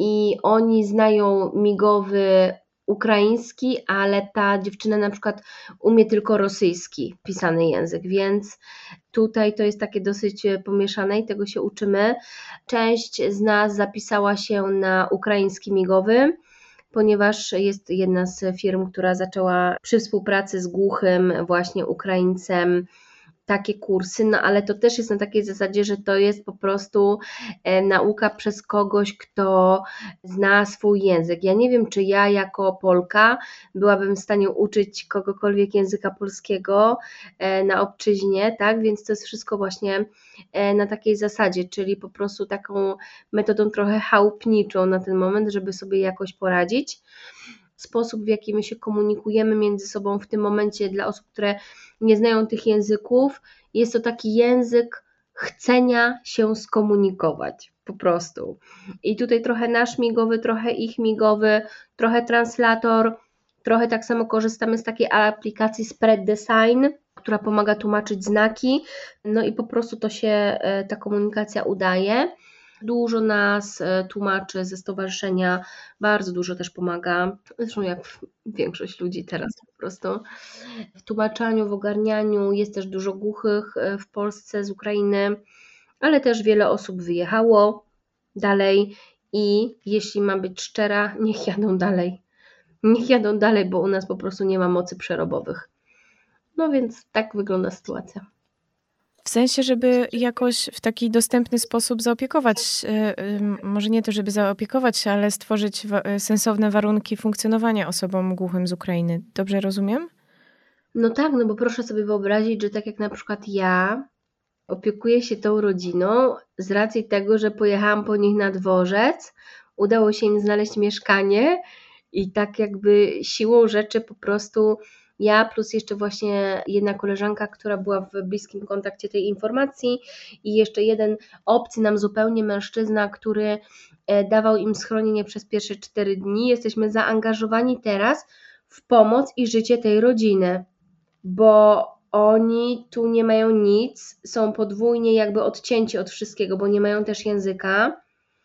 i oni znają migowy ukraiński, ale ta dziewczyna na przykład umie tylko rosyjski pisany język, więc tutaj to jest takie dosyć pomieszane i tego się uczymy. Część z nas zapisała się na ukraiński migowy, ponieważ jest jedna z firm, która zaczęła przy współpracy z głuchym właśnie Ukraińcem takie kursy, no ale to też jest na takiej zasadzie, że to jest po prostu e, nauka przez kogoś, kto zna swój język. Ja nie wiem, czy ja jako Polka byłabym w stanie uczyć kogokolwiek języka polskiego e, na obczyźnie, tak? Więc to jest wszystko właśnie e, na takiej zasadzie, czyli po prostu taką metodą trochę chałupniczą na ten moment, żeby sobie jakoś poradzić sposób, w jaki my się komunikujemy między sobą w tym momencie dla osób, które nie znają tych języków, jest to taki język chcenia się skomunikować po prostu. I tutaj trochę nasz migowy, trochę ich migowy, trochę translator, trochę tak samo korzystamy z takiej aplikacji Spread Design, która pomaga tłumaczyć znaki, no i po prostu to się e, ta komunikacja udaje. Dużo nas e, tłumaczy ze stowarzyszenia, bardzo dużo też pomaga, zresztą jak większość ludzi teraz po prostu. W tłumaczaniu, w ogarnianiu jest też dużo głuchych e, w Polsce z Ukrainy, ale też wiele osób wyjechało dalej i jeśli mam być szczera, niech jadą dalej. Niech jadą dalej, bo u nas po prostu nie ma mocy przerobowych. No więc tak wygląda sytuacja. W sensie, żeby jakoś w taki dostępny sposób zaopiekować, e, może nie to, żeby zaopiekować się, ale stworzyć e, sensowne warunki funkcjonowania osobom głuchym z Ukrainy. Dobrze rozumiem? No tak, no bo proszę sobie wyobrazić, że tak jak na przykład ja opiekuję się tą rodziną z racji tego, że pojechałam po nich na dworzec, udało się im znaleźć mieszkanie i tak jakby siłą rzeczy po prostu ja plus jeszcze właśnie jedna koleżanka, która była w bliskim kontakcie tej informacji i jeszcze jeden obcy nam zupełnie mężczyzna, który e, dawał im schronienie przez pierwsze cztery dni. Jesteśmy zaangażowani teraz w pomoc i życie tej rodziny, bo oni tu nie mają nic, są podwójnie jakby odcięci od wszystkiego, bo nie mają też języka.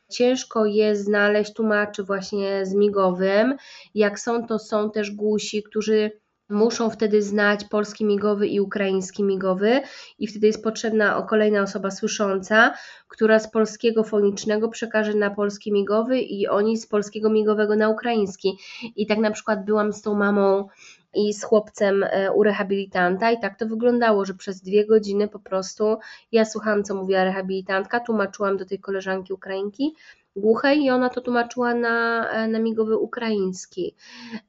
Ciężko jest znaleźć tłumaczy właśnie z migowym. Jak są, to są też głusi, którzy muszą wtedy znać polski migowy i ukraiński migowy i wtedy jest potrzebna kolejna osoba słysząca, która z polskiego fonicznego przekaże na polski migowy i oni z polskiego migowego na ukraiński. I tak na przykład byłam z tą mamą i z chłopcem e, u rehabilitanta i tak to wyglądało, że przez dwie godziny po prostu ja słuchałam, co mówiła rehabilitantka, tłumaczyłam do tej koleżanki Ukrainki głuchej i ona to tłumaczyła na, e, na migowy ukraiński,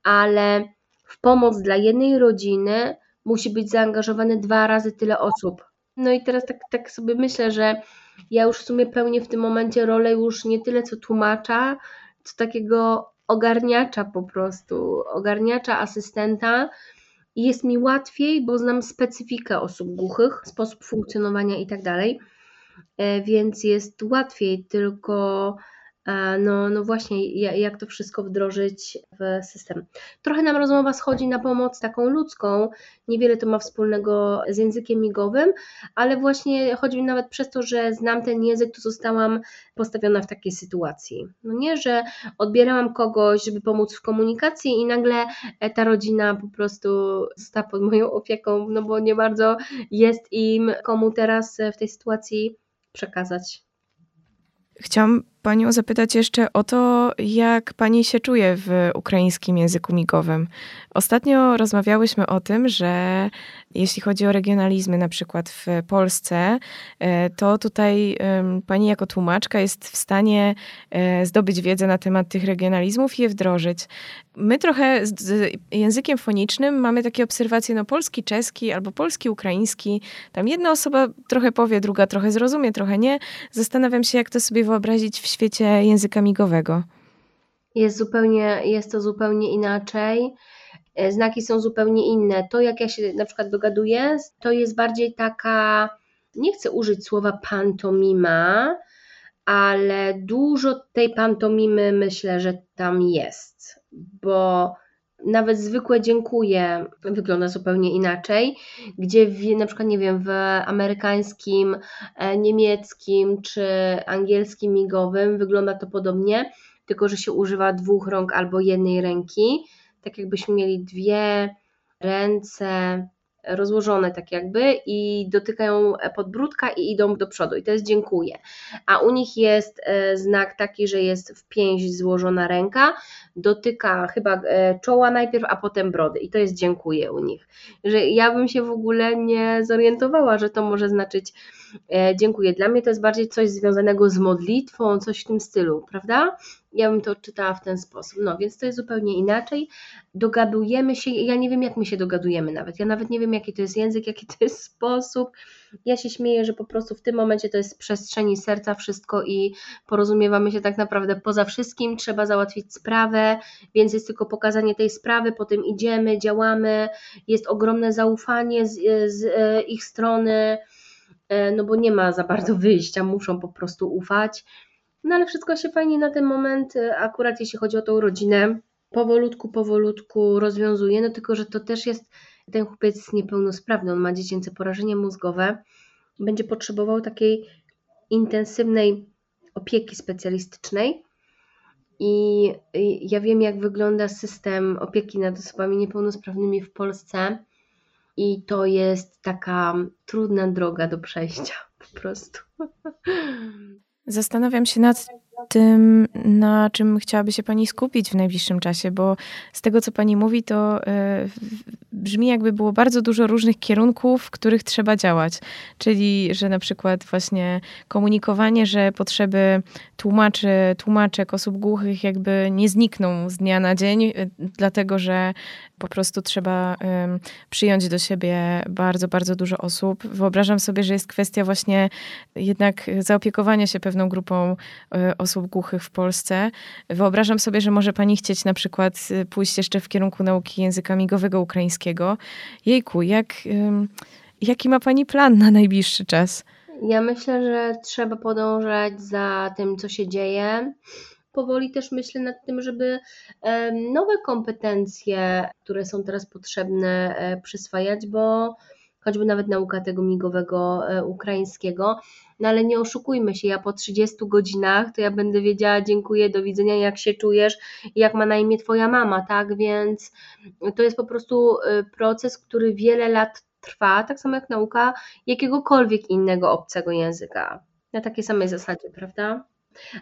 ale w pomoc dla jednej rodziny musi być zaangażowane dwa razy tyle osób. No i teraz tak, tak sobie myślę, że ja już w sumie pełnię w tym momencie rolę już nie tyle co tłumacza, co takiego ogarniacza po prostu, ogarniacza, asystenta. I jest mi łatwiej, bo znam specyfikę osób głuchych, sposób funkcjonowania i tak dalej, e, więc jest łatwiej, tylko no, no właśnie, jak to wszystko wdrożyć w system. Trochę nam rozmowa schodzi na pomoc taką ludzką, niewiele to ma wspólnego z językiem migowym, ale właśnie chodzi mi nawet przez to, że znam ten język, to zostałam postawiona w takiej sytuacji. No nie, że odbierałam kogoś, żeby pomóc w komunikacji i nagle e, ta rodzina po prostu została pod moją opieką, no bo nie bardzo jest im komu teraz w tej sytuacji przekazać. Chciałam Panią zapytać jeszcze o to, jak Pani się czuje w ukraińskim języku migowym. Ostatnio rozmawiałyśmy o tym, że jeśli chodzi o regionalizmy, na przykład w Polsce, e, to tutaj Pani jako tłumaczka jest w stanie e, zdobyć wiedzę na temat tych regionalizmów i je wdrożyć. My trochę z językiem fonicznym mamy takie obserwacje, no polski, czeski albo polski, ukraiński. Tam jedna osoba trochę powie, druga trochę zrozumie, trochę nie. Zastanawiam się, jak to sobie wyobrazić w świecie języka migowego? Jest zupełnie, jest to zupełnie inaczej. E, znaki są zupełnie inne. To, jak ja się na przykład dogaduję, to jest bardziej taka, nie chcę użyć słowa pantomima, ale dużo tej pantomimy myślę, że tam jest, bo nawet zwykłe dziękuję wygląda zupełnie inaczej, gdzie w, na przykład nie wiem, w amerykańskim, e, niemieckim czy angielskim migowym wygląda to podobnie, tylko że się używa dwóch rąk albo jednej ręki. tak jakbyśmy mieli dwie ręce rozłożone tak jakby i dotykają podbródka i idą do przodu i to jest dziękuję. A u nich jest e, znak taki, że jest w pięść złożona ręka, dotyka chyba e, czoła najpierw, a potem brody i to jest dziękuję u nich. Że ja bym się w ogóle nie zorientowała, że to może znaczyć dziękuję. Dla mnie to jest bardziej coś związanego z modlitwą, coś w tym stylu, prawda? Ja bym to odczytała w ten sposób. No więc to jest zupełnie inaczej. Dogadujemy się, ja nie wiem jak my się dogadujemy nawet. Ja nawet nie wiem jaki to jest język, jaki to jest sposób. Ja się śmieję, że po prostu w tym momencie to jest z przestrzeni serca wszystko i porozumiewamy się tak naprawdę poza wszystkim. Trzeba załatwić sprawę, więc jest tylko pokazanie tej sprawy, potem idziemy, działamy. Jest ogromne zaufanie z, z e, ich strony, e, no bo nie ma za bardzo wyjścia, muszą po prostu ufać. No ale wszystko się fajnie na ten moment, y, akurat jeśli chodzi o tą rodzinę, powolutku, powolutku rozwiązuje, no tylko, że to też jest, ten chłopiec jest niepełnosprawny, on ma dziecięce porażenie mózgowe, będzie potrzebował takiej intensywnej opieki specjalistycznej. I ja wiem jak wygląda system opieki nad osobami niepełnosprawnymi w Polsce i to jest taka trudna droga do przejścia po prostu. Zastanawiam się nad tym, na czym chciałaby się Pani skupić w najbliższym czasie, bo z tego, co Pani mówi, to e, brzmi jakby było bardzo dużo różnych kierunków, w których trzeba działać. Czyli, że na przykład właśnie komunikowanie, że potrzeby tłumaczy, tłumaczek, osób głuchych jakby nie znikną z dnia na dzień, e, dlatego że po prostu trzeba przyjąć do siebie bardzo, bardzo dużo osób. Wyobrażam sobie, że jest kwestia właśnie jednak zaopiekowania się pewną grupą e, osób głuchych w Polsce. Wyobrażam sobie, że może pani chcieć na przykład y, pójść jeszcze w kierunku nauki języka migowego ukraińskiego. Jejku, jak, jaki ma pani plan na najbliższy czas? Ja myślę, że trzeba podążać za tym, co się dzieje powoli też myślę nad tym, żeby nowe kompetencje, które są teraz potrzebne, e, przyswajać, bo choćby nawet nauka tego migowego e, ukraińskiego, no ale nie oszukujmy się, ja po 30 godzinach to ja będę wiedziała dziękuję, do widzenia, jak się czujesz, jak ma na imię twoja mama, tak, więc to jest po prostu e, proces, który wiele lat trwa, tak samo jak nauka jakiegokolwiek innego obcego języka, na takiej samej zasadzie, prawda?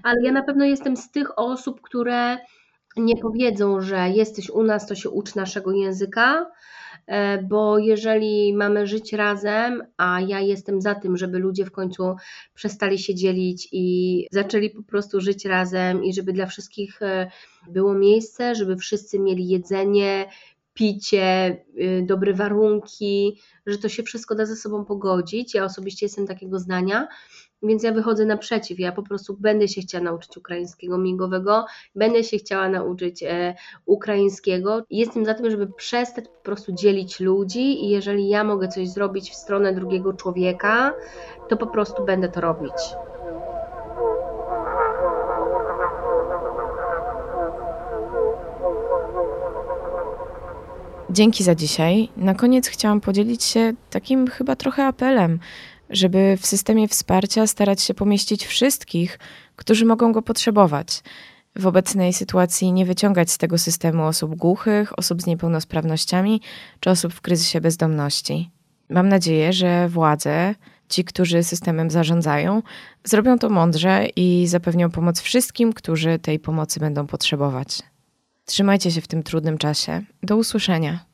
Ale ja na pewno jestem z tych osób, które nie powiedzą, że jesteś u nas, to się ucz naszego języka, e, bo jeżeli mamy żyć razem, a ja jestem za tym, żeby ludzie w końcu przestali się dzielić i zaczęli po prostu żyć razem i żeby dla wszystkich e, było miejsce, żeby wszyscy mieli jedzenie, picie, y, dobre warunki, że to się wszystko da ze sobą pogodzić. Ja osobiście jestem takiego zdania, więc ja wychodzę naprzeciw. Ja po prostu będę się chciała nauczyć ukraińskiego migowego, będę się chciała nauczyć e, ukraińskiego. Jestem za tym, żeby przestać po prostu dzielić ludzi i jeżeli ja mogę coś zrobić w stronę drugiego człowieka, to po prostu będę to robić. Dzięki za dzisiaj. Na koniec chciałam podzielić się takim chyba trochę apelem, żeby w systemie wsparcia starać się pomieścić wszystkich, którzy mogą go potrzebować. W obecnej sytuacji nie wyciągać z tego systemu osób głuchych, osób z niepełnosprawnościami czy osób w kryzysie bezdomności. Mam nadzieję, że władze, ci, którzy systemem zarządzają, zrobią to mądrze i zapewnią pomoc wszystkim, którzy tej pomocy będą potrzebować. Trzymajcie się w tym trudnym czasie. Do usłyszenia.